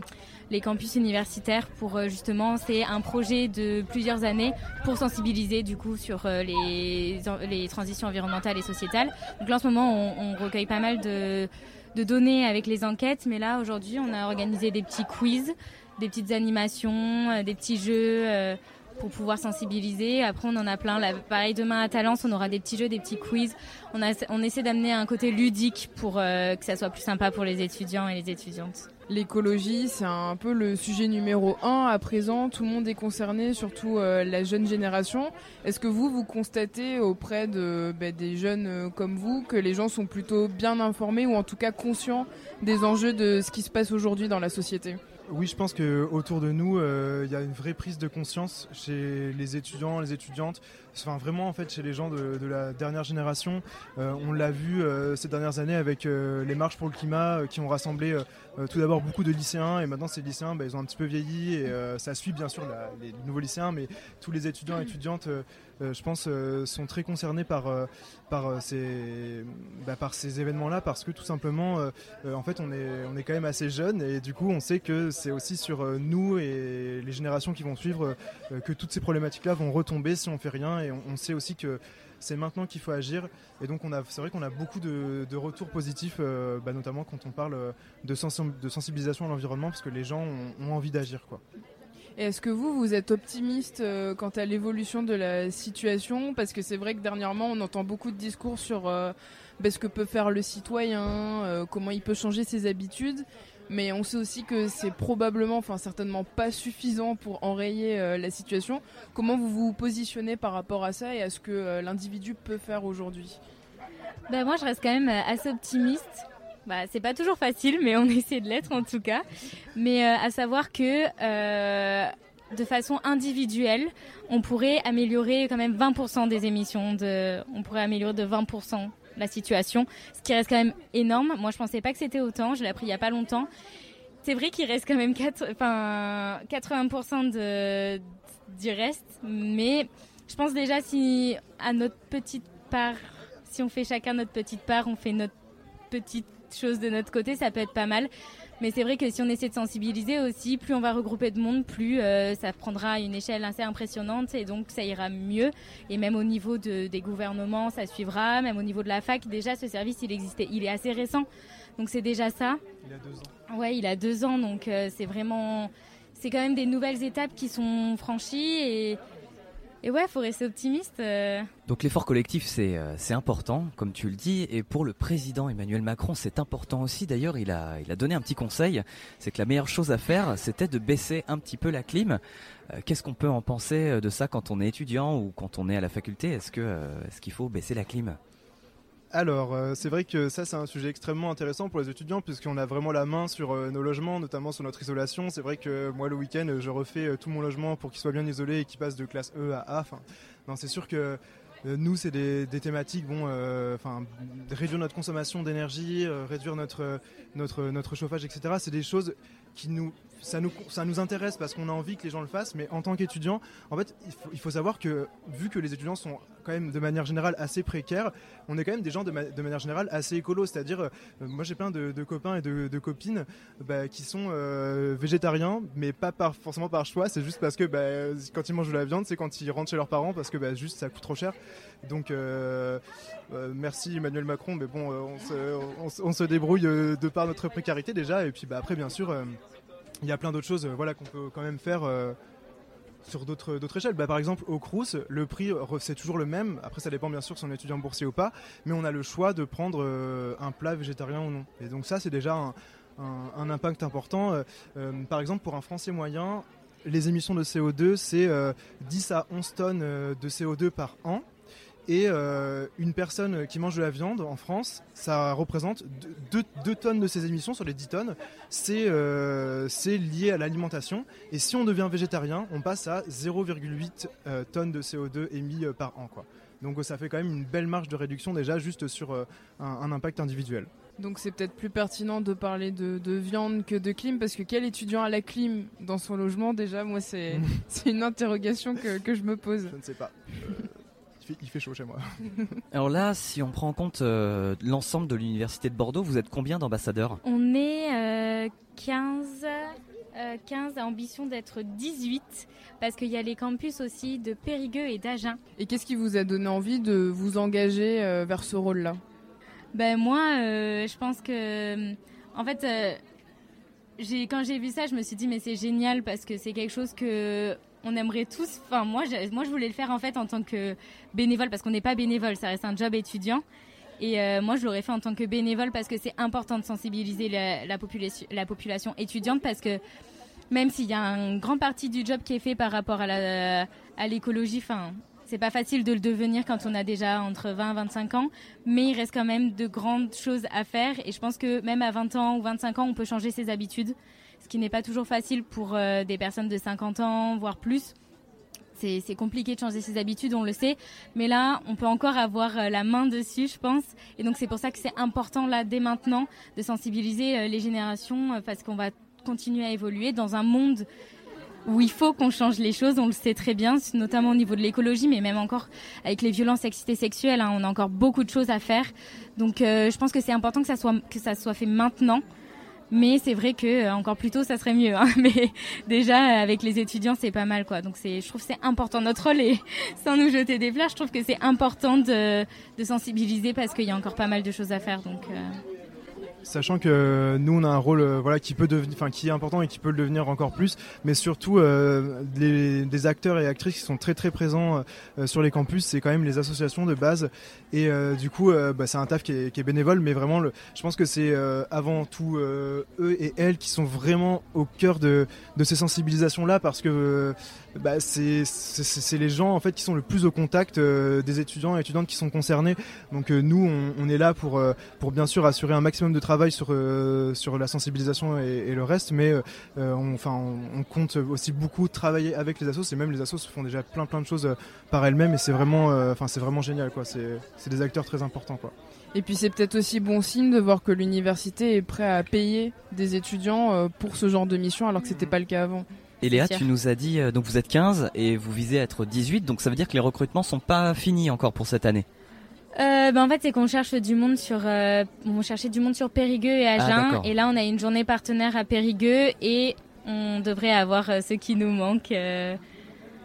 les campus universitaires pour euh, justement c'est un projet de plusieurs années pour sensibiliser du coup sur les les transitions environnementales et sociétales. Donc là en ce moment on, on recueille pas mal de de données avec les enquêtes, mais là aujourd'hui on a organisé des petits quiz, des petites animations, euh, des petits jeux euh, pour pouvoir sensibiliser. Après on en a plein. Pareil demain à Talence on aura des petits jeux, des petits quiz. On, essaie d'amener un côté ludique pour euh, que ça soit plus sympa pour les étudiants et les étudiantes. L'écologie, c'est un peu le sujet numéro un à présent. Tout le monde est concerné, surtout la jeune génération. Est-ce que vous, vous constatez auprès de, ben, des jeunes comme vous que les gens sont plutôt bien informés ou en tout cas conscients des enjeux de ce qui se passe aujourd'hui dans la société? Oui, je pense que autour de nous, euh, il y a une vraie prise de conscience chez les étudiants, les étudiantes, enfin vraiment en fait chez les gens de, la dernière génération. Euh, on l'a vu euh, ces dernières années avec euh, les marches pour le climat qui ont rassemblé tout d'abord beaucoup de lycéens. Et maintenant ces lycéens, bah, ils ont un petit peu vieilli et ça suit bien sûr les nouveaux lycéens, mais tous les étudiants et étudiantes, je pense, sont très concernés par par ces bah, par ces événements-là parce que tout simplement, en fait, on est on est quand même assez jeunes. Et du coup, on sait que c'est aussi sur nous et les générations qui vont suivre que toutes ces problématiques-là vont retomber si on fait rien. Et on, on sait aussi que c'est maintenant qu'il faut agir et donc on a c'est vrai qu'on a beaucoup de, de retours positifs euh, bah, notamment quand on parle euh, de, sensi- de sensibilisation à l'environnement parce que les gens ont, envie d'agir quoi. Et Est-ce que vous, vous êtes optimiste euh, quant à l'évolution de la situation? Parce que c'est vrai que dernièrement, on entend beaucoup de discours sur ben, ce que peut faire le citoyen, comment il peut changer ses habitudes. Mais on sait aussi que c'est probablement, enfin certainement pas suffisant pour enrayer euh, la situation. Comment vous vous positionnez par rapport à ça et à ce que euh, l'individu peut faire aujourd'hui? Ben, moi, je reste quand même euh, assez optimiste. Bah, c'est pas toujours facile, mais on essaie de l'être en tout cas. Mais à savoir que de façon individuelle, on pourrait améliorer quand même 20% des émissions. On pourrait améliorer de 20% la situation, ce qui reste quand même énorme. Moi, je pensais pas que c'était autant. Je l'ai appris il y a pas longtemps. C'est vrai qu'il reste quand même 4, enfin, 80% de, du reste, mais je pense déjà si à notre petite part, si on fait chacun notre petite part, on fait notre petite chose de notre côté, ça peut être pas mal. Mais c'est vrai que si on essaie de sensibiliser aussi, plus on va regrouper de monde, plus euh, ça prendra une échelle assez impressionnante et donc ça ira mieux. Et même au niveau de, des gouvernements, ça suivra. Même au niveau de la fac, déjà ce service il existait, il est assez récent, donc c'est déjà ça. Il a deux ans. Ouais, il a deux ans, donc euh, c'est vraiment, c'est quand même des nouvelles étapes qui sont franchies et et ouais, faut rester optimiste. euh. Donc l'effort collectif, c'est euh, c'est important, comme tu le dis, et pour le président Emmanuel Macron, c'est important aussi. D'ailleurs, il a, il a donné un petit conseil, c'est que la meilleure chose à faire, c'était de baisser un petit peu la clim. Euh, Qu'est-ce qu'on peut en penser de ça quand on est étudiant ou quand on est à la faculté? Est-ce est-ce qu'il faut baisser la clim? Alors, euh, c'est vrai que ça, c'est un sujet extrêmement intéressant pour les étudiants, puisqu'on a vraiment la main sur euh, nos logements, notamment sur notre isolation. C'est vrai que moi, le week-end, je refais euh, tout mon logement pour qu'il soit bien isolé et qu'il passe de classe E à A. Enfin, non, c'est sûr que euh, nous, c'est des, thématiques, bon, euh, enfin, réduire notre consommation d'énergie, euh, réduire euh, notre, notre chauffage, etc. C'est des choses qui nous, ça nous, intéresse parce qu'on a envie que les gens le fassent, mais en tant qu'étudiant, en fait, il faut, savoir que vu que les étudiants sont quand même de manière générale assez précaires, on est quand même des gens de, ma- de manière générale assez écolos. C'est-à-dire, euh, moi j'ai plein de, copains et de, copines bah, qui sont euh, végétariens, mais pas forcément par choix. C'est juste parce que bah, quand ils mangent de la viande, c'est quand ils rentrent chez leurs parents parce que bah, juste ça coûte trop cher. Donc euh, merci Emmanuel Macron, mais bon, on, se, débrouille de par notre précarité déjà. Et puis après, bien sûr, il y a plein d'autres choses euh, voilà, qu'on peut quand même faire. euh, sur d'autres échelles. Bah, par exemple, au Crous, le prix c'est toujours le même. Après, ça dépend bien sûr si on est étudiant boursier ou pas, mais on a le choix de prendre euh, un plat végétarien ou non. Et donc ça, c'est déjà un, impact important. Par exemple, pour un Français moyen, les émissions de CO2, c'est euh, 10 à 11 tonnes de CO2 par an. Et euh, une personne qui mange de la viande en France, ça représente 2 tonnes de ces émissions sur les 10 tonnes. C'est euh, lié à l'alimentation. Et si on devient végétarien, on passe à 0,8 euh, tonnes de CO2 émis euh, par an. Quoi. Donc ça fait quand même une belle marge de réduction déjà juste sur euh, un, un impact individuel. Donc c'est peut-être plus pertinent de parler de, de viande que de clim, parce que quel étudiant a la clim dans son logement Déjà, moi, c'est c'est une interrogation que, que je me pose. Je ne sais pas. Il, fait, il fait chaud chez moi. Alors là, si on prend en compte euh, l'ensemble de l'université de Bordeaux, vous êtes combien d'ambassadeurs? On est euh, 15, euh, 15 à ambition d'être 18 parce qu'il y a les campus aussi de Périgueux et d'Agen. Et qu'est-ce qui vous a donné envie de vous engager euh, vers ce rôle-là? Ben moi, euh, je pense que, en fait, euh, quand j'ai vu ça, je me suis dit mais c'est génial parce que c'est quelque chose que on aimerait tous. Enfin moi, je, moi je voulais le faire en fait en tant que bénévole parce qu'on n'est pas bénévole, ça reste un job étudiant. Et euh, moi, je l'aurais fait en tant que bénévole parce que c'est important de sensibiliser la, la, population, la population étudiante parce que même s'il y a une grande partie du job qui est fait par rapport à la- à l'écologie, enfin, c'est pas facile de le devenir quand on a déjà entre 20 et 25 ans, mais il reste quand même de grandes choses à faire. Et je pense que même à 20 ans ou 25 ans, on peut changer ses habitudes, ce qui n'est pas toujours facile pour euh, des personnes de 50 ans, voire plus. C'est compliqué de changer ses habitudes, on le sait. Mais là, on peut encore avoir euh, la main dessus, je pense. Et donc, c'est pour ça que c'est important, là, dès maintenant, de sensibiliser euh, les générations, parce qu'on va continuer à évoluer dans un monde où il faut qu'on change les choses, on le sait très bien, notamment au niveau de l'écologie, mais même encore avec les violences sexistes et sexuelles, hein, on a encore beaucoup de choses à faire. Donc je pense que c'est important que ça soit fait maintenant. Mais c'est vrai que euh, encore plus tôt, ça serait mieux. hein. Mais déjà, avec les étudiants, c'est pas mal, quoi. Donc c'est, je trouve c'est important. Notre rôle est, sans nous jeter des fleurs, je trouve que c'est important de, de sensibiliser parce qu'il y a encore pas mal de choses à faire. Donc euh, Sachant que nous on a un rôle euh, voilà qui peut devenir, enfin qui est important et qui peut le devenir encore plus, mais surtout euh, des acteurs et actrices qui sont très très présents euh, sur les campus, c'est quand même les associations de base et du coup bah, c'est un taf qui est, bénévole, mais vraiment je pense que c'est avant tout eux et elles qui sont vraiment au cœur de, de ces sensibilisations là parce que bah, c'est les gens en fait qui sont le plus au contact des étudiants et étudiantes qui sont concernés. Donc nous, on, est là pour pour bien sûr assurer un maximum de travail sur euh, sur la sensibilisation et, et le reste, mais euh, on, enfin on, on compte aussi beaucoup travailler avec les assos. Et même les assos font déjà plein plein de choses euh, par elles-mêmes et c'est vraiment euh, enfin c'est vraiment génial quoi. C'est c'est des acteurs très importants quoi. Et puis c'est peut-être aussi bon signe de voir que l'université est prêt à payer des étudiants euh, pour ce genre de mission alors que c'était pas le cas avant. Et Léa, tu nous as dit, euh, donc vous êtes 15 et vous visez à être 18, donc ça veut dire que les recrutements sont pas finis encore pour cette année. Euh, ben en fait, c'est qu'on cherche du monde sur, euh, on cherchait du monde sur Périgueux et Ah, Agen, d'accord. et là on a une journée partenaire à Périgueux et on devrait avoir euh, ce qui nous manque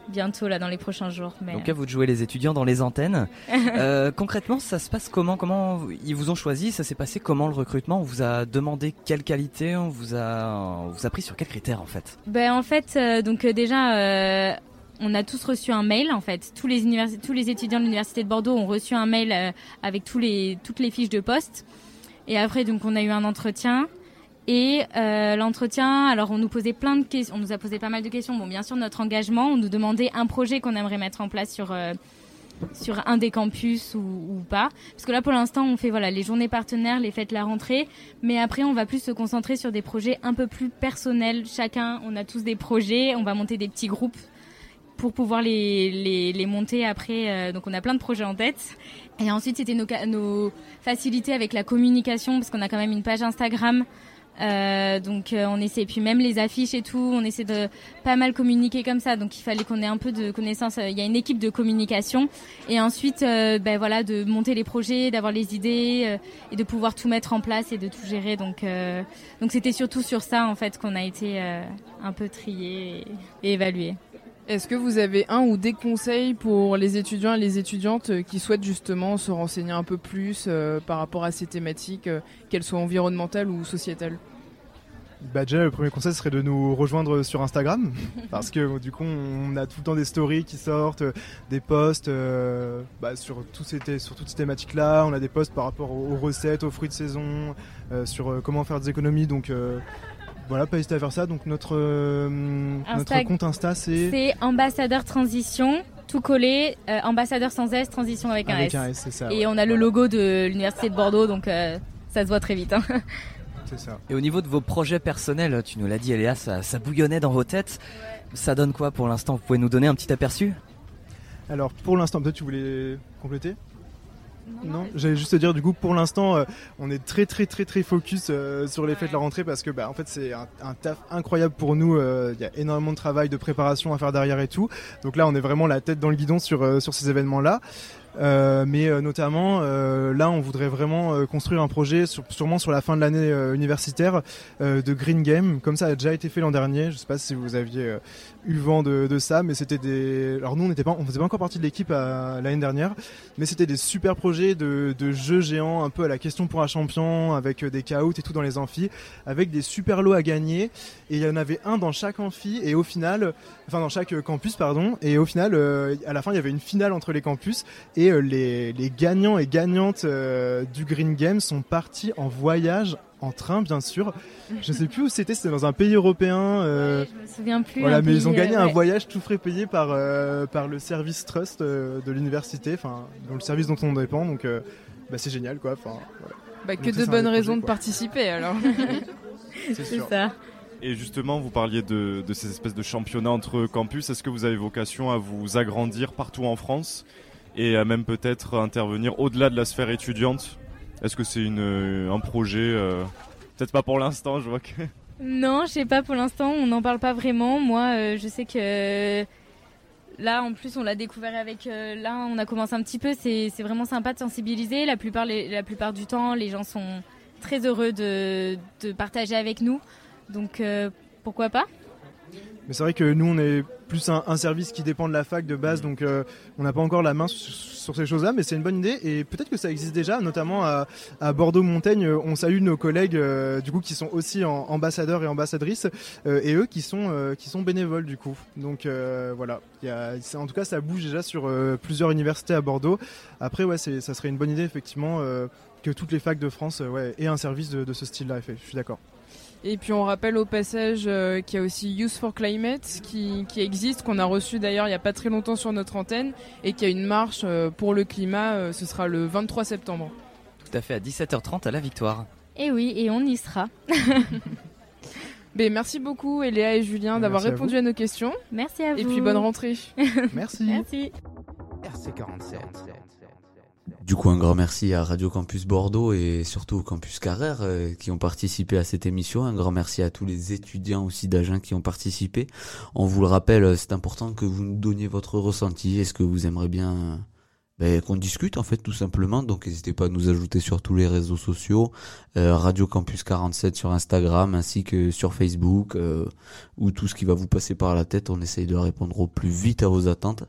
bientôt là dans les prochains jours. Mais Donc à vous de jouer les étudiants dans les antennes. Euh, concrètement, ça se passe comment? Comment ils vous ont choisi? Ça s'est passé comment le recrutement? On vous a demandé quelle qualité? On vous a, on vous a pris sur quels critères en fait? Ben en fait, euh, donc euh, déjà, on a tous reçu un mail. En fait, tous les étudiants de l'université de Bordeaux ont reçu un mail euh, avec toutes les fiches de poste. Et après, donc, on a eu un entretien. Et euh, l'entretien, alors on nous posait plein de questions, on nous a posé pas mal de questions. Bon, bien sûr, notre engagement, on nous demandait un projet qu'on aimerait mettre en place sur euh, un des campus ou, ou pas. Parce que là, pour l'instant, on fait voilà les journées partenaires, les fêtes, la rentrée. Mais après, on va plus se concentrer sur des projets un peu plus personnels. Chacun, on a tous des projets. On va monter des petits groupes pour pouvoir les, les, monter après. euh, donc, on a plein de projets en tête. Et ensuite, c'était nos, facilités avec la communication, parce qu'on a quand même une page Instagram. Euh, donc euh, on essaie, puis même les affiches et tout, on essaie de pas mal communiquer comme ça. Donc il fallait qu'on ait un peu de connaissances. Il y a une équipe de communication et ensuite, ben voilà, de monter les projets, d'avoir les idées et de pouvoir tout mettre en place et de tout gérer. Donc donc c'était surtout sur ça en fait qu'on a été un peu trié et, et évalué. Est-ce que vous avez un ou des conseils pour les étudiants et les étudiantes euh, qui souhaitent justement se renseigner un peu plus euh, par rapport à ces thématiques, euh, qu'elles soient environnementales ou sociétales? Bah déjà le premier conseil serait de nous rejoindre sur Instagram parce que du coup on a tout le temps des stories qui sortent, des posts euh, bah, sur, ces toutes ces thématiques là, on a des posts par rapport aux, recettes, aux fruits de saison, euh, sur comment faire des économies. Donc euh, voilà pas hésiter à faire ça donc notre, euh, notre compte Insta c'est C'est ambassadeur transition, tout collé, euh, ambassadeur sans S, transition avec un Avec S. un S, c'est ça, Et ouais. on a le logo de l'université de Bordeaux, donc euh, ça se voit très vite. hein. c'est ça. Et au niveau de vos projets personnels, tu nous l'as dit, Léa, ça, ça bouillonnait dans vos têtes. Ça donne quoi pour l'instant? Vous pouvez nous donner un petit aperçu? Alors pour l'instant, peut-être tu voulais compléter? Non, j'allais juste te dire du coup pour l'instant euh, on est très très très très focus euh, sur les fêtes de la rentrée parce que bah en fait c'est un, un taf incroyable pour nous euh, il y a énormément de travail de préparation à faire derrière et tout. Donc là on est vraiment la tête dans le guidon sur sur ces événements là Euh, mais euh, notamment euh, là on voudrait vraiment construire un projet sur- sûrement sur la fin de l'année universitaire de Green Game. Comme ça a déjà été fait l'an dernier. Je sais pas si vous aviez vent de, de ça mais c'était des alors nous on n'était pas on faisait pas encore partie de l'équipe l'année dernière mais c'était des super projets de, jeux géants un peu à la question pour un champion avec euh, des caouts et tout dans les amphis avec des super lots à gagner. Et il y en avait un dans chaque amphi et au final enfin dans chaque euh, campus pardon et au final euh, à la fin il y avait une finale entre les campus et les, gagnants et gagnantes du Green Game sont partis en voyage en train, bien sûr. Je sais plus où c'était, c'était dans un pays européen. euh, Je me souviens plus. voilà, mais ils ont gagné euh, un ouais. voyage tout frais payé par, euh, par le service trust euh, de l'université, enfin, dans le service dont on dépend. Donc, euh, bah, c'est génial, quoi. Enfin, voilà. Bah, que de bonnes raisons projets, de participer alors. C'est sûr. ça. Et justement, vous parliez de, de ces espèces de championnats entre campus. Est-ce que vous avez vocation à vous agrandir partout en France et à même peut-être intervenir au-delà de la sphère étudiante Est-ce que c'est euh, un projet euh, Peut-être pas pour l'instant, je vois que. Non, je sais pas pour l'instant, on n'en parle pas vraiment. Moi, euh, je sais que là, en plus, on l'a découvert avec. là, on a commencé un petit peu. C'est vraiment sympa de sensibiliser. La plupart, du temps, les gens sont très heureux de, partager avec nous. Donc, pourquoi pas? Mais c'est vrai que nous, on est plus un, un service qui dépend de la fac de base, donc euh, on n'a pas encore la main sur, sur ces choses-là, mais c'est une bonne idée et peut-être que ça existe déjà, notamment à, à Bordeaux-Montaigne. euh, On salue nos collègues euh, du coup qui sont aussi en, ambassadeurs et ambassadrices euh, et eux qui sont qui sont bénévoles du coup. Donc voilà, y a, en tout cas ça bouge déjà sur plusieurs universités à Bordeaux. Après ouais, ça serait une bonne idée effectivement que toutes les facs de France ouais, aient un service de, de ce style-là. Je suis d'accord. Et puis on rappelle au passage euh, qu'il y a aussi Youth for Climate qui, qui existe, qu'on a reçu d'ailleurs il n'y a pas très longtemps sur notre antenne, et qu'il y a une marche euh, pour le climat, euh, ce sera le 23 septembre. Tout à fait à 17h30 à la victoire. Et oui, et on y sera. Ben, merci beaucoup Eléa et Julien d'avoir à répondu à nos questions. Merci à Et vous. puis bonne rentrée. Merci. Merci. RC47. Du coup, un grand merci à Radio Campus Bordeaux et surtout au Campus Carrère euh, qui ont participé à cette émission. Un grand merci à tous les étudiants aussi d'Agen qui ont participé. On vous le rappelle, euh, c'est important que vous nous donniez votre ressenti. Est-ce que vous aimeriez bien ben, qu'on discute en fait tout simplement Donc n'hésitez pas à nous ajouter sur tous les réseaux sociaux, euh, Radio Campus 47 sur Instagram ainsi que sur Facebook euh, ou tout ce qui va vous passer par la tête. On essaye de répondre au plus vite à vos attentes.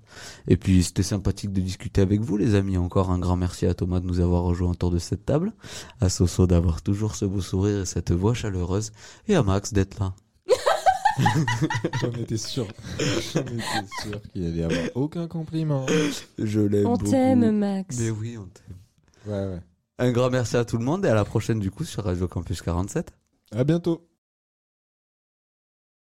Et puis c'était sympathique de discuter avec vous les amis. Encore un grand merci à Thomas de nous avoir rejoints autour de cette table, à Soso d'avoir toujours ce beau sourire et cette voix chaleureuse, et à Max d'être là. J'en étais sûr. J'en étais sûr qu'il allait y avoir aucun compliment. Je l'aime On beaucoup. t'aime, Max. Mais oui, on t'aime. Ouais, ouais. Un grand merci à tout le monde et à la prochaine du coup sur Radio Campus 47. À bientôt.